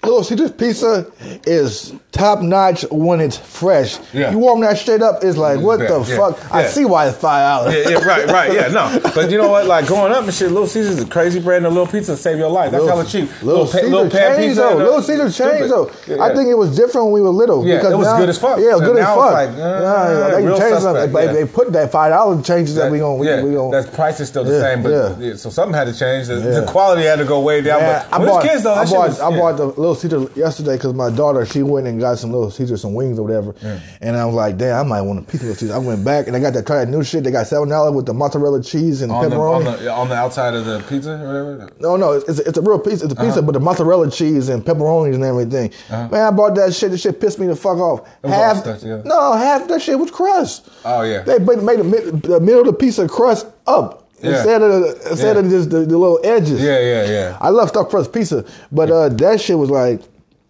Little Caesars pizza is top notch when it's fresh. Yeah. You warm that straight up, it's like, what Yeah, the yeah, fuck? I see why it's five dollars. Yeah, yeah, right, right, yeah, no. But you know what? Like growing up and shit, Little Caesars, the crazy bread and a little pizza save your life. That's hella cheap. Little, pa- Caesar pan changed though. Little Caesar stupid. changed though. Yeah, I think it was different when we were little. Yeah, because it was now- good as fuck. Yeah, it was good as fuck. like, uh, yeah, they real suspect, something. They, yeah. they put that five dollars changes that, we gonna we, yeah, we gonna. that price is still the Yeah, same, but yeah. yeah, so something had to change. The, quality had to go way down. Yeah, but we was kids though, I bought, I yeah. bought the Little Caesar yesterday because my daughter she went and got some Little Caesar, some wings or whatever, and I was like, damn, I might want a piece of Little Caesar. I went back and I got to try that new shit. They got seven dollars with the mozzarella cheese and on the, on pepperoni. the on the outside of the pizza or whatever. no, no, it's, it's a real piece. It's a pizza, uh-huh. but the mozzarella cheese and pepperonis and everything. Uh-huh. Man, I bought that shit. This shit pissed me the fuck off. half, no, half that shit was crust. Oh, yeah. they made, made the, the middle of the piece of crust up Yeah. instead of the, instead Yeah. of just the, the little edges. Yeah, yeah, yeah. I love stuffed crust pizza, but uh, that shit was like.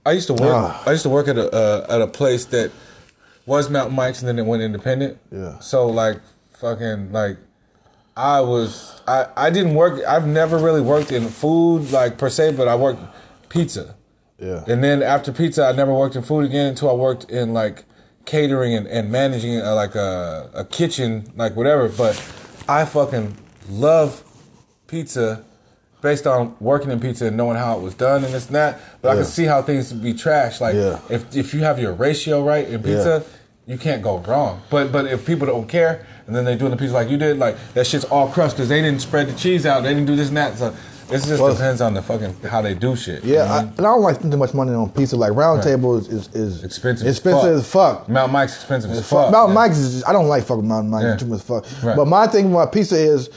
I used to work. Ah. I used to work at a uh, at a place that was Mountain Mike's, and then it went independent. Yeah. So like, fucking like, I was. I I didn't work. I've never really worked in food like per se, but I worked pizza. Yeah. And then after pizza, I never worked in food again until I worked in like catering and, and managing uh, like a, a kitchen, like whatever. But I fucking love pizza based on working in pizza and knowing how it was done and this and that. But I can see how things would be trash. Like Yeah. if if you have your ratio right in pizza, you can't go wrong. But but if people don't care and then they're doing the pizza like you did, like that shit's all crust because they didn't spread the cheese out, they didn't do this and that. So it just Well- depends on the fucking how they do shit. you Yeah, know? I, and I don't like spending much money on pizza. Like Round Table is is, is Expensive as Expensive fuck. as fuck. Mount Mike's expensive as Fuck. fuck. Mountain yeah. Mike's is just, I don't like fucking Mountain Mike's Yeah. too much fuck. Right. But my thing about pizza is,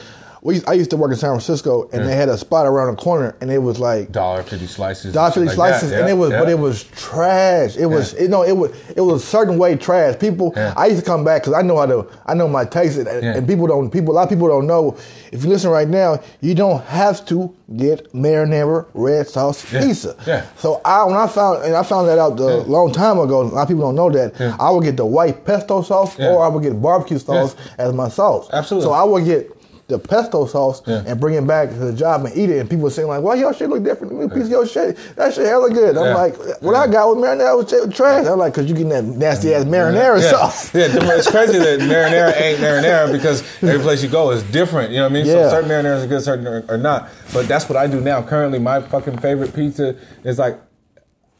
we I used to work in San Francisco and Yeah. they had a spot around the corner and it was like dollar fifty slices. dollar fifty like slices, Yeah, and it was, yeah. but it was trash. It was, you know, it was, it was a certain way trash. People. I used to come back because I know how to, I know my taste, and, and people don't, people, a lot of people don't know. If you listen right now, you don't have to get marinara red sauce pizza. Yeah. So I, when I found, and I found that out a long time ago. A lot of people don't know that. I would get the white pesto sauce, or I would get barbecue sauce as my sauce. Absolutely. So I would get. The pesto sauce Yeah. and bring it back to the job and eat it, and people saying like, "Why your shit look different? Let me piece of your shit. That shit hella good." I'm Yeah. like, "What I got with marinara was shit trash." I'm like, "Cause you getting that nasty ass marinara yeah. sauce." Yeah, it's crazy that marinara ain't marinara because every place you go is different. You know what I mean? Yeah. So certain marinaras are good, certain are, are not. But that's what I do now. Currently, my fucking favorite pizza is like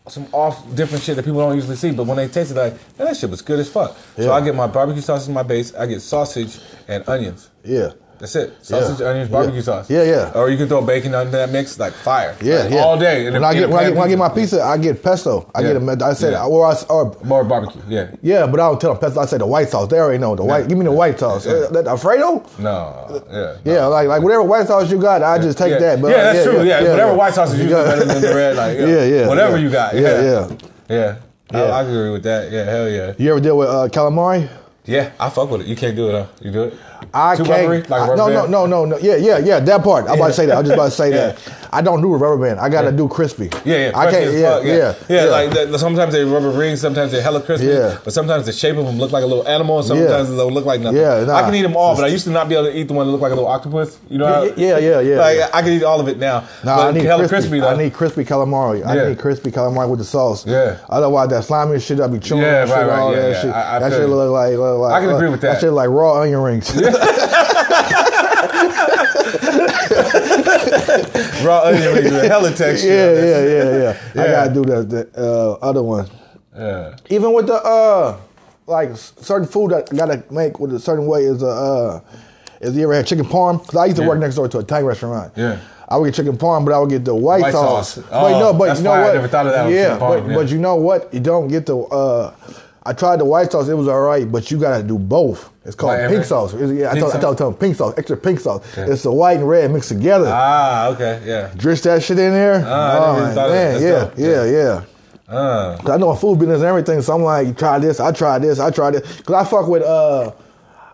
some off different shit that people don't usually see. But when they taste it, like man, that shit was good as fuck. So I get my barbecue sauce as my base. I get sausage and onions. Yeah. That's it. Sausage, Yeah. onions, barbecue Yeah. sauce. Yeah, yeah. Or you can throw bacon under that mix, like fire. Yeah, Like, yeah. All day. When I get when I get, when I get my pizza, I get pesto. I Yeah. get a, I said Yeah. or I or More barbecue. Yeah. yeah, but I don't tell them pesto. I say the white sauce. They already know the white. Give me the white sauce. Uh, that Alfredo. No. Yeah. Yeah, like like whatever white sauce you got, I just take that. But yeah, that's true. Yeah, whatever white sauce is usually Yeah. better than the red. Like, yeah, Yeah, Whatever you got. Yeah, Yeah, yeah. yeah. I, agree with that. Yeah, hell yeah. You ever deal with uh, calamari? Yeah, I fuck with it. You can't do it, huh? You do it? I Too can't. rubbery? Like I- no, no, no, no, no. Yeah, yeah, yeah. That part. I'm about to say that. I'm just about to say Yeah. that. I don't do rubber band. I gotta do crispy. Yeah, yeah. I can't. Yeah, fuck, yeah, yeah, Like the, sometimes they rubber rings, sometimes they're hella crispy. Yeah. But sometimes the shape of them look like a little animal, and sometimes they'll look like nothing. Yeah, nah. I can eat them all, but I used to not be able to eat the one that looked like a little octopus. You know? how- Yeah, yeah, yeah, Like yeah. I can eat all of it now. No, but I need hella crispy. crispy. I need crispy calamari. I need crispy calamari with the sauce. Yeah. Otherwise, that slimy shit I be chewing Yeah, right, right, yeah, that shit. I- I that feel shit you. look like. I can agree with that. That shit like raw onion rings. Raw onion rings with hella texture. yeah, yeah, yeah, yeah, I gotta do the, the uh, other one. yeah. Even with the uh, like certain food that I gotta make with a certain way is a uh, is you ever had chicken parm? Because I used to Yeah. work next door to a Thai restaurant. Yeah. I would get chicken parm, but I would get the white, White sauce. sauce. Oh, no, but you know fire. I what? never thought of that Yeah, parm, but yeah. but you know what? You don't get the. Uh, I tried the white sauce; it was all right, but you gotta do both. It's called Like pink sauce. It's- yeah, I Pink told, I told, told them pink sauce, extra pink sauce. Yeah. It's the white and red mixed together. Ah, okay, yeah. Drench that shit in there. Ah, I oh man, That's yeah, yeah, yeah. Uh, I know a food business and everything, so I'm like, try this, I tried this, I tried this. Cause I fuck with uh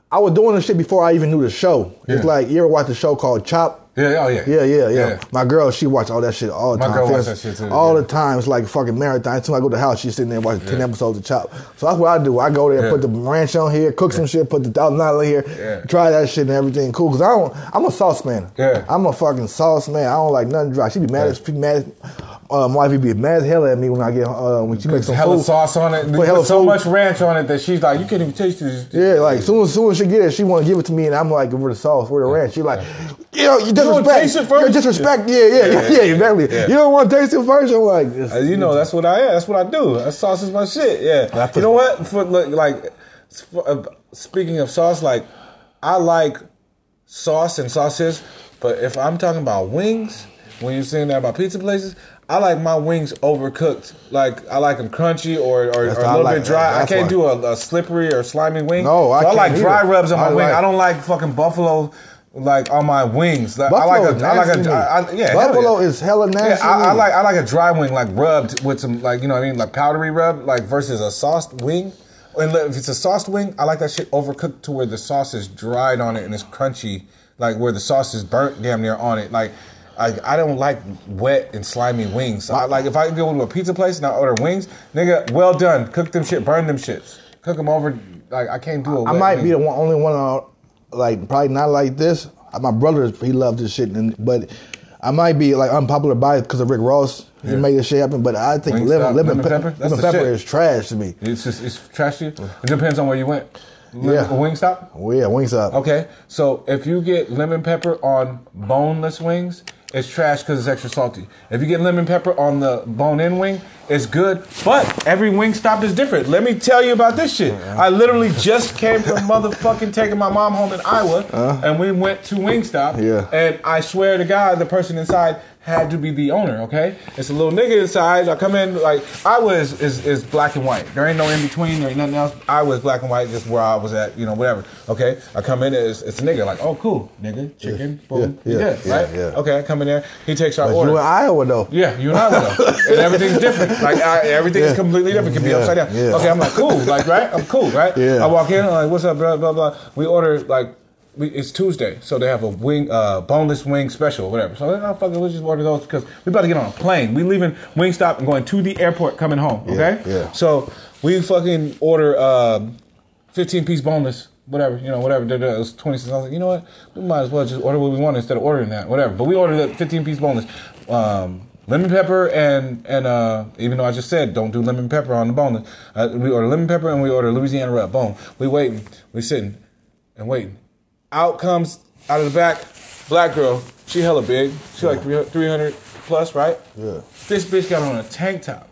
I was doing this shit before I even knew the show. It's like you ever watch the show called Chopped? Yeah, oh yeah. Yeah, yeah, yeah. Yeah. My girl, she watch all that shit all the time. My time. girl watch that shit too, All yeah. the time. It's like fucking marathon. As soon as I go to the house, she's sitting there watching ten episodes of Chopped. So that's what I do. I go there, Yeah. put the ranch on here, cook some shit, put the thousand dollar here, Yeah. try that shit and everything. Cool. Cause I don't. I'm a sauce man. Yeah. I'm a fucking sauce man. I don't like nothing dry. She be mad. Yeah. She be mad. My wife be mad as hell at me when I get uh, when she makes some hella food. sauce on it. Put hella so food. much ranch on it that she's like, you can't even taste this. Yeah, like soon as soon as she get it, she want to give it to me, and I'm like, her the sauce, where the ranch. She like, you know, you disrespect. taste it first? You disrespect. Yeah, yeah, yeah, yeah, exactly. You don't want to taste it first. I'm like, Uh, you know, that's what I am. That's what I do. That sauce is my shit. Yeah. You know what? For, like, uh, speaking of sauce, like, I like sauce and sauces, but if I'm talking about wings, when you're saying that about pizza places, I like my wings overcooked. Like I like them crunchy or, or, or a I little like. bit dry. I can't why. do a, a slippery or slimy wing. No, I so I like dry either. rubs on my I wing. like- I don't like fucking buffalo. Like on my wings, Like, I Buffalo like is like nasty a. I, I, yeah, hell Buffalo yeah. is hella nasty. Yeah, I, I like I like a dry wing, like rubbed with some, like you know what I mean, like powdery rub, like versus a sauced wing. And if it's a sauced wing, I like that shit overcooked to where the sauce is dried on it and it's crunchy, like where the sauce is burnt damn near on it. Like I, I don't like wet and slimy wings. I, like if I go to a pizza place and I order wings, nigga, well done, cook them shit, burn them shits, cook them over. Like I can't do a. I might wing. be the one, only one, uh, like probably not like this. My brother, he loved this shit, and, but I might be like unpopular by it because of Rick Ross. He Yeah. made this shit happen, but I think Wingstop, lemon, lemon, lemon pe- pepper? Lemon pepper shit. is trash to me. It's just it's trashy. It depends on where you went. Yeah. a Wingstop. Well, yeah, Wingstop. Okay, so if you get lemon pepper on boneless wings, it's trash because it's extra salty. If you get lemon pepper on the bone-in wing, it's good. But every Wingstop is different. Let me tell you about this shit. I literally just came from motherfucking taking my mom home in Iowa, and we went to Wingstop. Uh-huh. Yeah. And I swear to God, the person inside had to be the owner. Okay, it's a little nigga inside. I come in like I was is is black and white. There ain't no in between. There ain't nothing else. I was black and white. Just where I was at. You know, whatever. Okay, I come in. It's, it's a nigga. Like, oh, cool, nigga, chicken, boom, Yeah, you yeah, yeah, right? yeah. Okay, I come in there. He takes our But order. you in Iowa though. Yeah, you and I will know. and everything's different. Like I, everything's Yeah. completely different. Can be Yeah, upside down. yeah. Okay, I'm like cool. Like right, I'm cool. Right. Yeah. I walk in. I'm like, what's up? Blah blah blah. We order like. We, it's Tuesday, so they have a wing, uh, boneless wing special, or whatever. So oh, fuck it, let's just order those because we about to get on a plane. We leaving Wingstop and going to the airport, coming home. Okay, yeah. So we fucking order um, fifteen piece boneless, whatever you know, whatever. It was twenty six. I was like, you know what? We might as well just order what we want instead of ordering that, whatever. But we ordered the fifteen piece boneless, um, lemon pepper and and uh, even though I just said don't do lemon pepper on the boneless, uh, we order lemon pepper and we order Louisiana rub. Boom. We waiting, we sitting and waiting. Out comes out of the back, black girl. She hella big. She like 300 plus, right? Yeah. This bitch got on a tank top.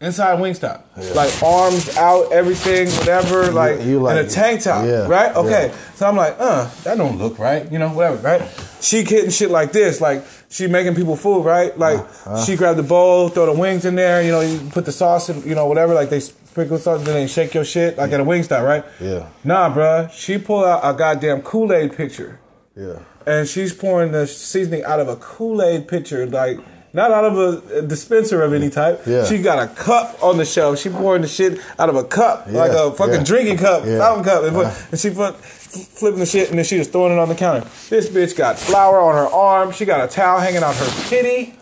Inside Wingstop, like arms out, everything, whatever, like, you like in a tank top, yeah, right? Okay, yeah. so I'm like, uh, that don't look right, you know, whatever, right? She hitting shit like this, like she making people food, right? Like Uh-huh. she grabbed the bowl, throw the wings in there, you know, you put the sauce in, you know, whatever, like they sprinkle sauce, then they shake your shit like at a Wingstop, right? Yeah. Nah, bruh, she pulled out a goddamn Kool Aid pitcher Yeah. and she's pouring the seasoning out of a Kool Aid pitcher, like not out of a, dispenser of any type. Yeah. She got a cup on the shelf. She pouring the shit out of a cup, like a fucking yeah. drinking cup, Yeah. fountain cup, and, Uh-huh. and she put flipping the shit, and then she just throwing it on the counter. This bitch got flour on her arm. She got a towel hanging out her titty.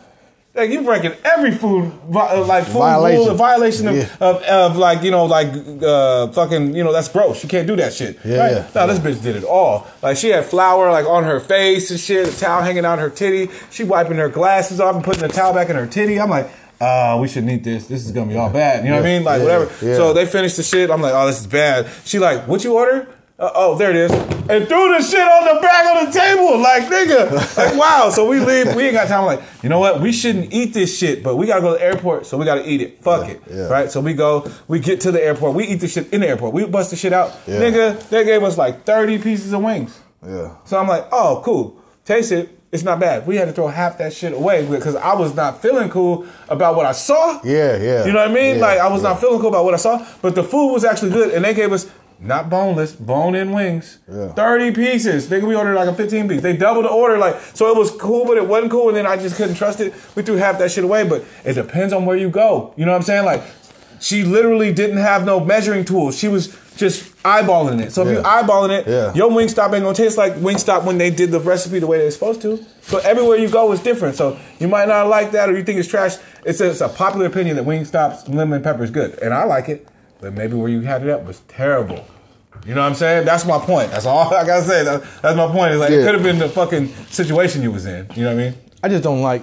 Like you breaking every food uh, like food Violation. rule, a violation of, Yeah. of, of like you know like uh fucking you know that's gross. You can't do that shit. Yeah, right? yeah. No, this bitch did it all. Like she had flour like on her face and shit, a towel hanging out her titty. She wiping her glasses off and putting the towel back in her titty. I'm like, uh, we shouldn't eat this. This is gonna be all bad. You know what I mean? Like yeah, whatever. yeah. So they finished the shit. I'm like, oh, this is bad. She like, what you order? Uh, oh, there it is. And threw the shit on the back of the table. Like, nigga. Like, wow. So we leave. We ain't got time. I'm like, you know what? We shouldn't eat this shit, but we gotta go to the airport, so we gotta eat it. Fuck it. yeah. Right? So we go, we get to the airport. We eat the shit in the airport. We bust the shit out. Yeah. Nigga, they gave us like 30 pieces of wings. Yeah. So I'm like, oh, cool. Taste it. It's not bad. We had to throw half that shit away because I was not feeling cool about what I saw. Yeah, yeah. You know what I mean? Yeah, like I was yeah. not feeling cool about what I saw, but the food was actually good, and they gave us not boneless, bone-in wings, Yeah. thirty pieces. Nigga, we ordered like a fifteen piece. They doubled the order, like so it was cool, but it wasn't cool, and then I just couldn't trust it. We threw half that shit away, but it depends on where you go. You know what I'm saying? Like she literally didn't have no measuring tools. She was just eyeballing it. So if you eyeballing it, Yeah. your Wingstop ain't gonna taste like Wingstop when they did the recipe the way they're supposed to. So everywhere you go is different. So you might not like that, or you think it's trash. It's a, it's a popular opinion that Wingstop's lemon pepper is good, and I like it. But maybe where you had it at was terrible. You know what I'm saying? That's my point. That's all I gotta say. That, that's my point. Is like it could have been the fucking situation you was in. You know what I mean? I just don't like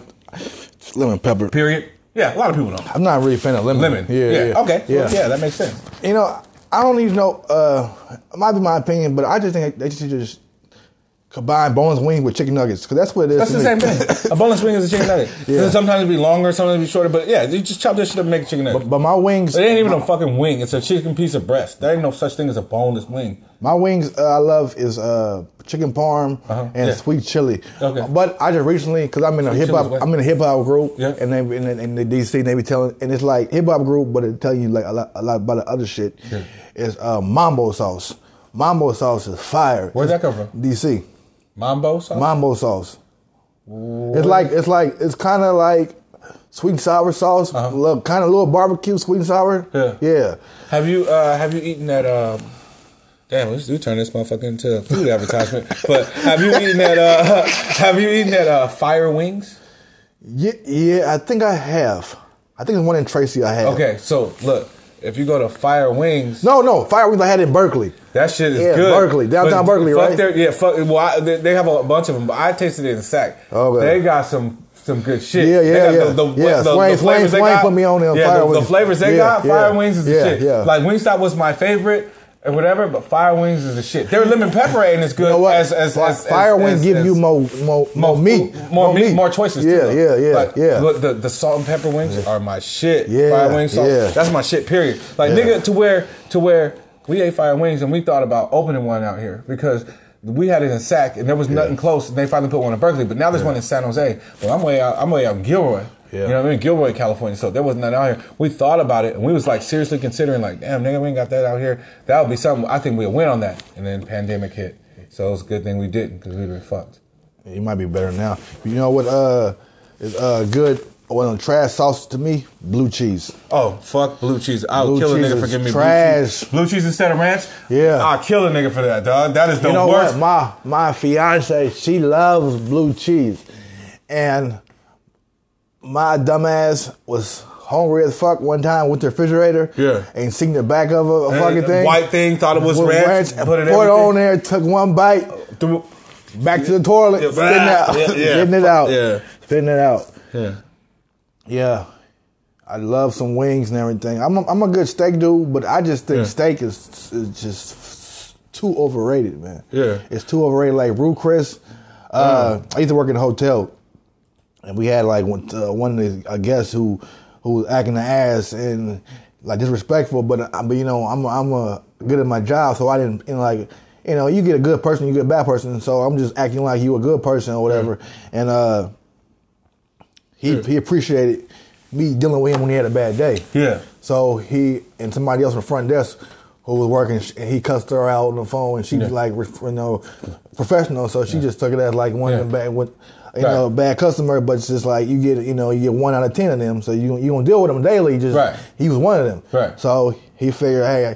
lemon pepper. Period. Yeah, a lot of people don't. I'm not really a fan of lemon. Lemon. Yeah, yeah. Okay. Yeah. Yeah. that makes sense. You know, I don't even know. Uh, it might be my opinion, but I just think they should just combine boneless wings with chicken nuggets because that's what it is. That's the me. same thing. A boneless wing is a chicken nugget. Yeah. Sometimes it be longer, sometimes it be shorter, but yeah, you just chop this shit up and make a chicken nugget. but my wings, It ain't even a fucking wing. It's a chicken piece of breast. There ain't no such thing as a boneless wing. my wings uh, I love is uh, chicken parm Uh-huh. and Yeah. sweet chili. Okay. But I just recently because I'm in a hip hop? I'm in a hip hop group, Yeah. and they in, the- in the DC they be telling, and it's like hip hop group, but it tell you like a lot, a lot about the other shit. Yeah. Is uh, mambo sauce. Mambo sauce is fire. Where'd that come from? DC. Mambo sauce? Mambo sauce. It's like it's like it's kind of like sweet and sour sauce, Uh-huh. little kind of little barbecue sweet and sour. Yeah. yeah. have you uh, have you eaten that? Um, damn, let's do turn this motherfucker into a food advertisement. but have you eaten that? Uh, have you eaten that uh, fire wings? Yeah, yeah, I think I have. I think it's one in Tracy I have. Okay, so look, if you go to Fire Wings, No, no, fire wings I had in Berkeley. That shit is Yeah, good. Berkeley, downtown But Berkeley, fuck right? Their, yeah, fuck. Well, I, they, they have a bunch of them, but I tasted it in Sac. Okay. They got some some good shit. Yeah, They yeah, got yeah. The, the, Yeah, the, Swain- the flavors they Swain- Swain got. put me on them yeah, Fire the, the flavors they Yeah, got. yeah. Fire Wings is the shit. yeah. Like Wingstop was my favorite. Or whatever, but Fire Wings is the shit. Their lemon pepper ain't as good You know as as, as fire as, wings as, give you more more more meat, more, meat, more choices. Yeah, too, yeah, yeah, Like, yeah. Look, the the salt and pepper wings are my shit. Yeah, fire wings, salt. yeah. That's my shit. Period. Like Yeah. nigga, to where to where we ate fire wings and we thought about opening one out here because. We had it in Sac and there was nothing close, and they finally put one in Berkeley. But now there's one in San Jose. But I'm way out. I'm way out in Gilroy. Yeah. You know what I mean? Gilroy, California. So there was none out here. We thought about it, and we was like seriously considering, like, damn, nigga, we ain't got that out here. That would be something. I think we'd win on that. And then pandemic hit, so it was a good thing we didn't because we'd been fucked. You might be better now. You know what? Uh, is uh good. One of trash sauce to me, blue cheese. Oh fuck blue cheese! I'll Blue kill a nigga for giving me trash. blue cheese. Blue cheese instead of ranch. Yeah. I'll kill a nigga for that, dog. That is the you know worst. what? My my fiance, she loves blue cheese, and my dumbass was hungry as fuck one time with the refrigerator. Yeah. and seen the back of a, a fucking thing. white thing, thought it was With ranch, and put put it it, on there. Took one bite, Through- back to the toilet, Yeah, spitting it out, yeah, yeah. spitting it out, Yeah. spitting it out. Yeah. Yeah. I love some wings and everything. I'm a, I'm a good steak dude, but I just think Yeah. steak is, is just too overrated, man. Yeah. It's too overrated. Like Ruth's Chris, uh, I used to work in a hotel, and we had like one, uh, one of the I guess who who was acting the ass and like disrespectful. But uh, but you know I'm I'm uh, good at my job, so I didn't like you know you get a good person, you get a bad person. So I'm just acting like you a good person or whatever. And uh, he he appreciated me dealing with him when he had a bad day. Yeah. So he and somebody else on the front desk who was working, and he cussed her out on the phone, and she was Yeah. like, you know, professional. So she just took it as like one of Yeah. them bad, you know, bad customer. But it's just like you get, you know, you get one out of ten of them. So you you gonna deal with them daily. Just Right. he was one of them. Right. So he figured, hey.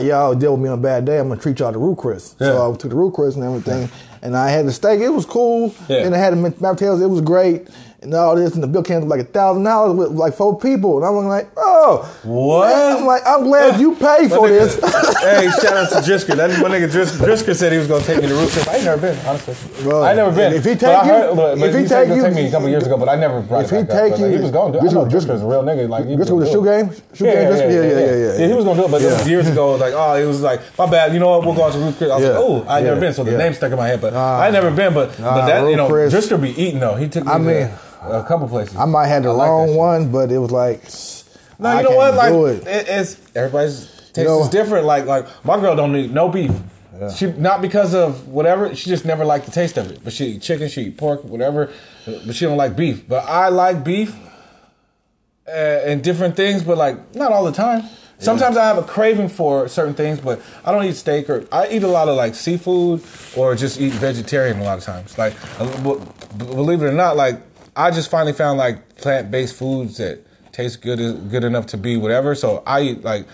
Y'all deal with me on a bad day. I'm gonna treat y'all to Ruth's Chris. Yeah. So I took the Ruth's Chris and everything, and I had the steak. It was cool. Yeah. And I had the potatoes. It was great. And all this, and the bill came to like a thousand dollars with like four people, and I'm like, oh, What? I'm like, I'm glad you paid for this. hey, shout out to Drisker. That my nigga Drisker, Drisker said he was gonna take me to Chris. I ain't never been, honestly. Bro, I ain't never been. if he take you- heard- if he he take you- take me a couple years ago, but I never brought if it he back up. take like, you- he was gonna do. I know a real nigga. Like he Drisker with the shoe game? Shoe yeah, game, yeah, yeah, Yeah, yeah, yeah, yeah, he was gonna do it, but it was Yeah. years ago. Like, oh, it was like, my bad. You know what? We'll go to Chris. I was like, oh, I never been. So the name stuck in my head, but I never been. But but that you know, Drisker be eating though. He took me I mean, a couple places. I might have the I like that shit. one, but it was like, No, I you know can't what? Like do it. it, it's everybody's taste know- is different. Like like my girl don't eat no beef. She not because of whatever. She just never liked the taste of it. But she eat chicken, she eat pork, whatever. But she don't like beef. But I like beef uh, and different things, but like not all the time. Sometimes I have a craving for certain things, but I don't eat steak or I eat a lot of like seafood or just eat vegetarian a lot of times. Like, uh, b- b- believe it or not, like I just finally found like plant based foods that taste good good enough to be whatever. So I eat like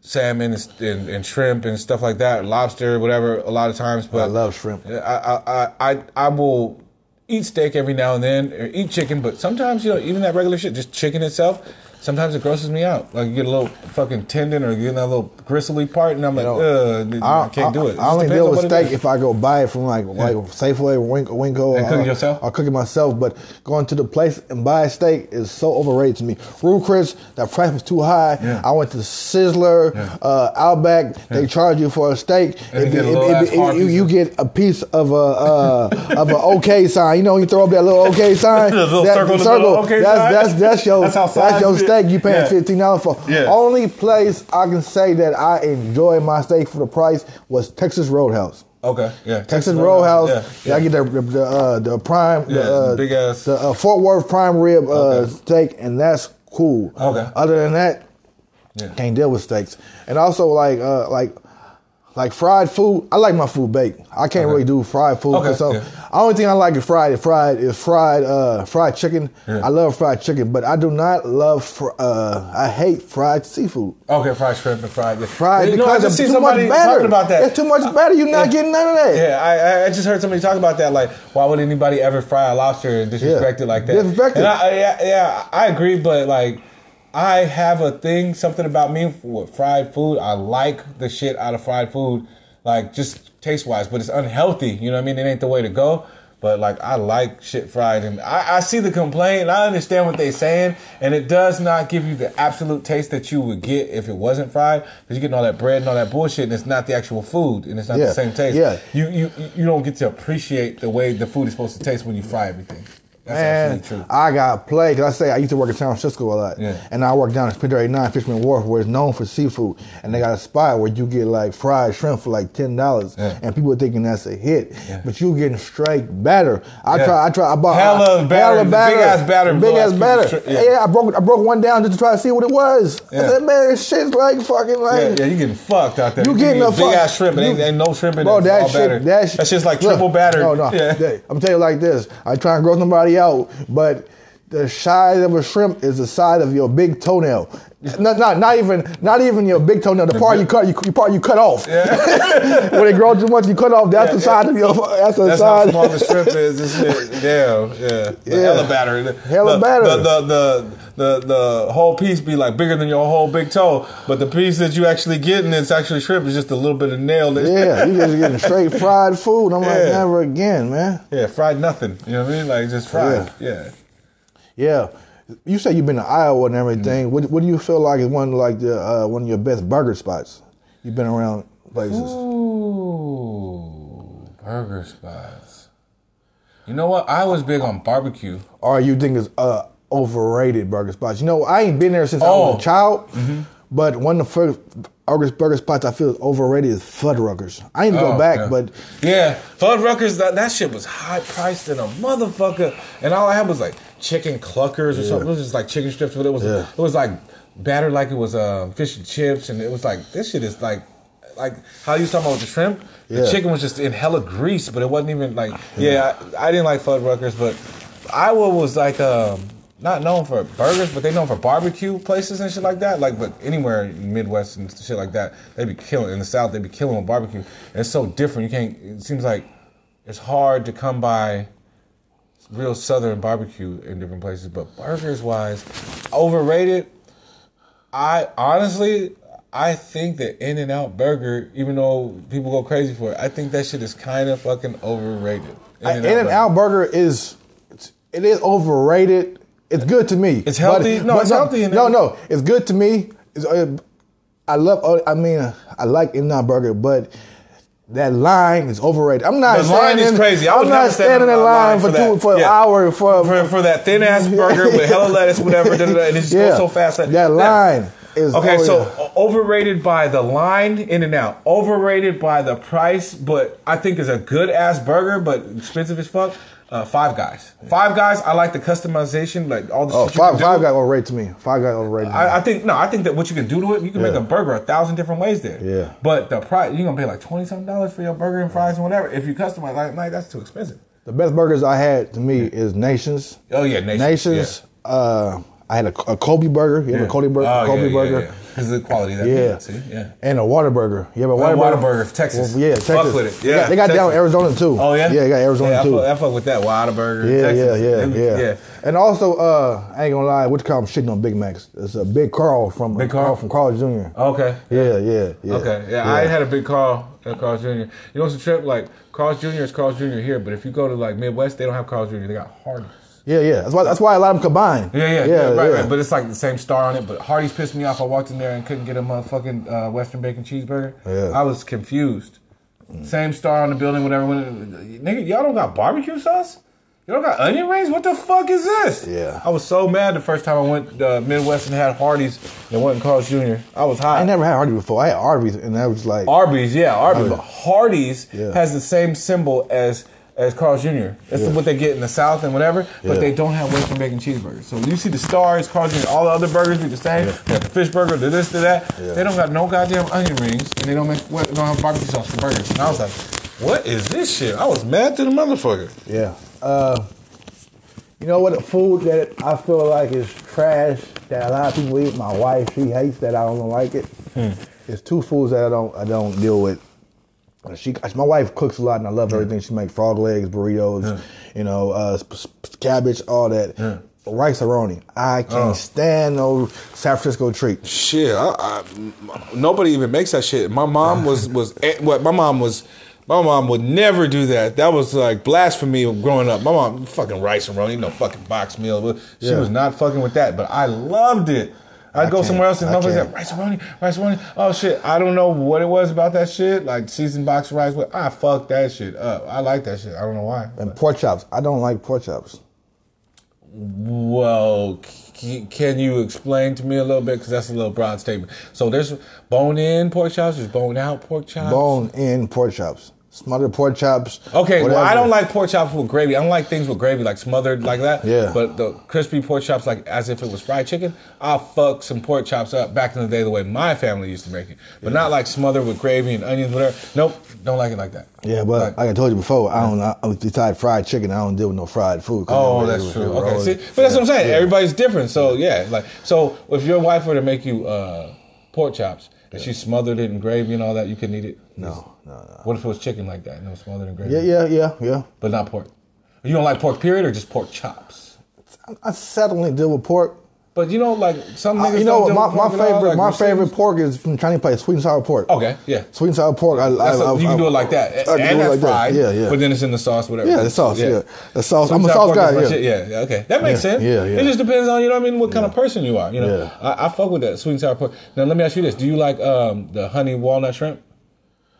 salmon and, and, and shrimp and stuff like that, lobster, whatever. A lot of times, but I love shrimp. I I I I, I will eat steak every now and then, or eat chicken, but sometimes you know even that regular shit, just chicken itself. Sometimes it grosses me out. Like you get a little fucking tendon or you get that little gristly part, and I'm like, know, Ugh, I, can't do it. I only deal on with it steak if I go buy it from like like Safeway, Wink, WinCo, And cook it or- yourself? Or cook it myself. But going to the place and buy a steak is so overrated to me. Ruth's Chris, that price was too high. Yeah. I went to Sizzler, Yeah. uh, Outback. They charge you for a steak. You It- get a it- it- it- you, piece of- get a piece of a uh, of an OK sign. You know, you throw up that little OK sign. Little that, circle in the the middle, OK that's, sign? That's that's your That's how that's your it- steak. You paying Yeah. fifteen dollars for. Yeah. Only place I can say that I enjoy my steak for the price was Texas Roadhouse. Okay, yeah, Texas Roadhouse. Yeah, Yeah, I get the the the, uh, the prime, Yeah, the, uh, big ass- the uh, Fort Worth prime rib uh, Okay. steak, and that's cool. Okay. Other than that, Yeah. can't deal with steaks. And also like uh, like like fried food. I like my food baked. I can't Okay. really do fried food. Okay, So yeah. only thing I like is fried. Fried is fried uh, fried chicken. Yeah. I love fried chicken, but I do not love. Fr- uh, I hate fried seafood. Okay, fried shrimp and fried. Yeah. Fried You know, because I just see too somebody talking about that. It's too much batter. You're not Yeah. getting none of that. Yeah, I, I- just heard somebody talk about that. Like, why would anybody ever fry a lobster and disrespect it like that? Disrespect it. I- yeah, yeah, I agree, but like, I have a thing, something about me with fried food. I like the shit out of fried food, like just taste wise, but it's unhealthy. You know what I mean? It ain't the way to go. But like, I like shit fried, and I, I see the complaint. And I understand what they're saying, and it does not give you the absolute taste that you would get if it wasn't fried, because you're getting all that bread and all that bullshit, and it's not the actual food, and it's not Yeah. the same taste. Yeah. You, you you don't get to appreciate the way the food is supposed to taste when you fry everything. That's Man. I got played. Cause I say I used to work in San Francisco a lot, Yeah. and I work down at Pier 89 Fisherman Wharf, where it's known for seafood, and they got a spot where you get like fried shrimp for like ten dollars, Yeah. and people are thinking that's a hit, Yeah. but you getting straight batter. I try, I try, I bought Hella I, batter, big ass batter, big ass batter. shrimp, Yeah. I broke, I broke one down just to try to see what it was. I said, man, this shit's like fucking like. Yeah, you getting fucked out there. You getting a a big fuck- ass shrimp, and ain't, ain't no shrimp in Bro, it. It's that shit, batter. that shit, That's just like look, triple batter. No, no. Yeah. I'm telling you like this. I try and grow somebody out, but the size of a shrimp is the size of your big toenail. Not, not, not even, not even your big toenail. The part you cut, you, you part you cut off. Yeah. when it grows too much, you cut off. That's Yeah, the size of your. That's the That's how small the shrimp is. This shit, damn, yeah, The Yeah. hella batter. Hella the, batter. The the, the the the whole piece be like bigger than your whole big toe, but the piece that you actually getting that's actually shrimp is just a little bit of nail. That, yeah, you just getting straight fried food. I'm like, never again, man. yeah, fried nothing. You know what I mean? Like just fried. Yeah. Yeah. You say you've been to Iowa and everything. What, what do you feel like is one like the uh, one of your best burger spots? You've been around places. Ooh, burger spots. You know what? I was big on barbecue. or you think it's uh overrated burger spots. You know, I ain't been there since I Oh. was a child. But one of the first burger, burger spots I feel is overrated is Fuddruckers. I ain't go Oh, back, yeah. but Yeah, Fuddruckers, that, that shit was high priced in a motherfucker. And all I had was like chicken cluckers or something. It was just like chicken strips, but it was Yeah. it was like battered like it was uh, fish and chips, and it was like this shit is like like how you talking about the shrimp. The chicken was just in hella grease, but it wasn't even like yeah. I, I didn't like Fuddruckers, but Iowa was like um, not known for burgers, but they known for barbecue places and shit like that. Like, but anywhere in Midwest and shit like that, they be killing. In the South, they be killing with barbecue. And it's so different. You can't. It seems like it's hard to come by real Southern barbecue in different places. But burgers wise, overrated. I honestly, I think that In-N-Out Burger, even though people go crazy for it, I think that shit is kind of fucking overrated. In and Out Burger is it is overrated. It's good to me. It's healthy? No, it's healthy in no, no, it's good to me. It's, uh, I love. uh, I mean, uh, I like Out Burger, but that line is overrated. I'm not The line standing. is crazy. I I'm not standing in line line for for two that. for an Yeah. hour for, for, for that thin ass burger with hella lettuce, whatever, da, da, da, and it just Yeah. goes so fast. That Yeah. line is Okay, oh, so yeah. overrated by the line in and out, overrated by the price, but I think is a good ass burger, but expensive as fuck. Uh, five guys, five guys. I like the customization, like all the Oh, five, can do. five got overrated to me. Five Guys overrated. I, I think no, I think that what you can do to it, you can make a burger a thousand different ways there. Yeah. But the price, you're gonna pay like twenty something dollars for your burger and fries and whatever. If you customize, like, like that's too expensive. the best burgers I had to me is Nations. Oh yeah, Nations. Nations. Uh, I had a, a Kobe burger. You have a Kobe, burger? Oh, Kobe yeah, burger. Yeah, Because the quality that. Yeah. See, yeah. And a Whataburger. You have a Well, water, Whataburger, Texas. Well, yeah, Fuck with it. They Yeah, got, they got down. Arizona too. Oh yeah, Yeah, they got Arizona yeah, too. I fuck, I fuck with that Whataburger. yeah, Texas. yeah, yeah, They- yeah, yeah. And also, uh, I ain't gonna lie, what you call them shitting on Big Macs? It's a Big Carl from Big Carl? from Carl Jr. Okay. Yeah, yeah, yeah. Okay. Yeah, I had a big Carl at Carl's Jr. You know what's a trip? Like Carl's Jr. is Carl's Jr. here, but if you go to like Midwest, they don't have Carl's Jr. They got Hardee's. Yeah, yeah. That's why. That's why a lot of them combine. Yeah, yeah, yeah, right, yeah. right. But it's like the same star on it. But Hardee's pissed me off. I walked in there and couldn't get a motherfucking uh, Western bacon cheeseburger. Yeah. I was confused. Same star on the building, whatever. Nigga, y'all don't got barbecue sauce? You don't got onion rings? What the fuck is this? Yeah. I was so mad the first time I went uh, Midwest and had Hardee's and went in Carl's Jr. I was hot. I never had Hardee's before. I had Arby's, and that was like, Arby's, yeah, Arby's. But Hardee's Yeah. has the same symbol as as Carl's Jr. That's Yeah. what they get in the South and whatever, but Yeah. they don't have Western bacon cheeseburgers. So you see the stars, Carl's Jr. All the other burgers be the same. They got the fish burger, the this, the that. Yeah. They don't got no goddamn onion rings, and they don't make what- don't have barbecue sauce for burgers. And I was like, what is this shit? I was mad to the motherfucker. yeah. Uh, you know what? Food that I feel like is trash that a lot of people eat. My wife, she hates that I don't like it. Hmm. It's two foods that I don't I don't deal with. She, my wife cooks a lot, and I love everything she makes: frog legs, burritos, you know, uh, sp- sp- cabbage, all that. Rice-A-Roni. I can't Oh. stand no San Francisco treat. Shit, I, I, nobody even makes that shit. My mom was was eh, what? My mom was. My mom would never do that. That was like blasphemy growing up. My mom fucking Rice-A-Roni, no fucking box meal. But She Yeah. was not fucking with that. But I loved it. I'd I go somewhere else and I motherfuckers can't. Rice-A-Roni, rice and roni. Oh shit, I don't know what it was about that shit. Like seasoned box rice, with I fucked that shit up. I like that shit. I don't know why. And pork chops. I don't like pork chops. Well, c- can you explain to me a little bit? Because that's a little broad statement. So there's bone in pork chops, there's bone out pork chops. Bone in pork chops. Smothered pork chops. Okay, well, I don't like pork chops with gravy. I don't like things with gravy, like smothered like that. Yeah. But the crispy pork chops, like as if it was fried chicken, I'll fuck some pork chops up back in the day the way my family used to make it. But not like smothered with gravy and onions, whatever. Nope, don't like it like that. Yeah, but Like- like I told you before, I don't. I, besides fried chicken, I don't deal with no fried food. Oh, that's true. Okay, see, but that's what I'm saying. Yeah. Everybody's different, so yeah. Like, so if your wife were to make you uh, pork chops and she smothered it in gravy and all that, you couldn't eat it. No, no, no. What if it was chicken like that? No, smothered in gravy. Yeah, yeah, yeah, yeah. But not pork. You don't like pork, period, or just pork chops? I seldom deal with pork. But you know, like some niggas. Uh, you know, what, my, my all, favorite, like my favorite pork is from Chinese place, sweet and sour pork. Okay, yeah. Sweet and sour pork. I, I, I, you I- can do it like that, I and that's like that. fried. Yeah, yeah. But then it's in the sauce, whatever. yeah, the sauce. Yeah, the sauce. I'm a sauce guy. pork is my Yeah. yeah, yeah, okay, that makes Yeah, sense. yeah, yeah. It just depends on you know what I mean, what kind of person you are. You know, Yeah. I, I fuck with that sweet and sour pork. Now let me ask you this: Do you like um, the honey walnut shrimp?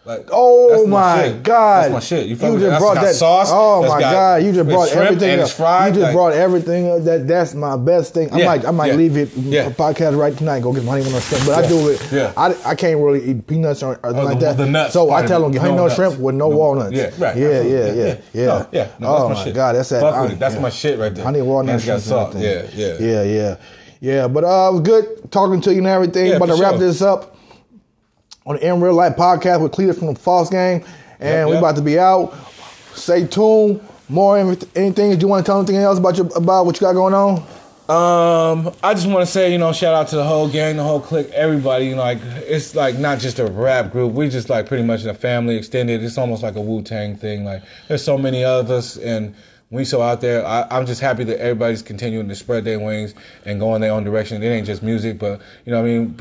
Like, Oh my shit. God! That's my shit. You, You just That's brought got that sauce. Oh my God! You just brought everything. up. fried. You just like- brought everything. up. That that's my best thing. I Yeah, might I might yeah, leave it yeah. podcast right tonight. Go get my honey on shrimp, but I do it. yeah. I, I can't really eat peanuts or, or the- like that. the nuts so I tell them it. honey No on shrimp with no, No- walnuts. yeah, right. Yeah, yeah, yeah, Yeah, yeah. No, yeah. No, oh my my. God, that's that. Fuck I- with it. That's my shit right there. Honey walnut got shrimp salt. Yeah, yeah. yeah, yeah, yeah. But uh, it was good talking to you and everything. About to wrap this up on the In Real Life podcast with Cleetus from the False Game, and Yep, we yep. about to be out. Stay tuned. More anything? Do you want to tell anything else about your about what you got going on? Um, I just want to say, you know, shout out to the whole gang, the whole clique, everybody. You know, like it's like not just a rap group. We just like pretty much a family extended. It's almost like a Wu Tang thing. Like there's so many of us, and we so out there. I, I'm just happy that everybody's continuing to spread their wings and go in their own direction. It ain't just music, but you know, what I mean,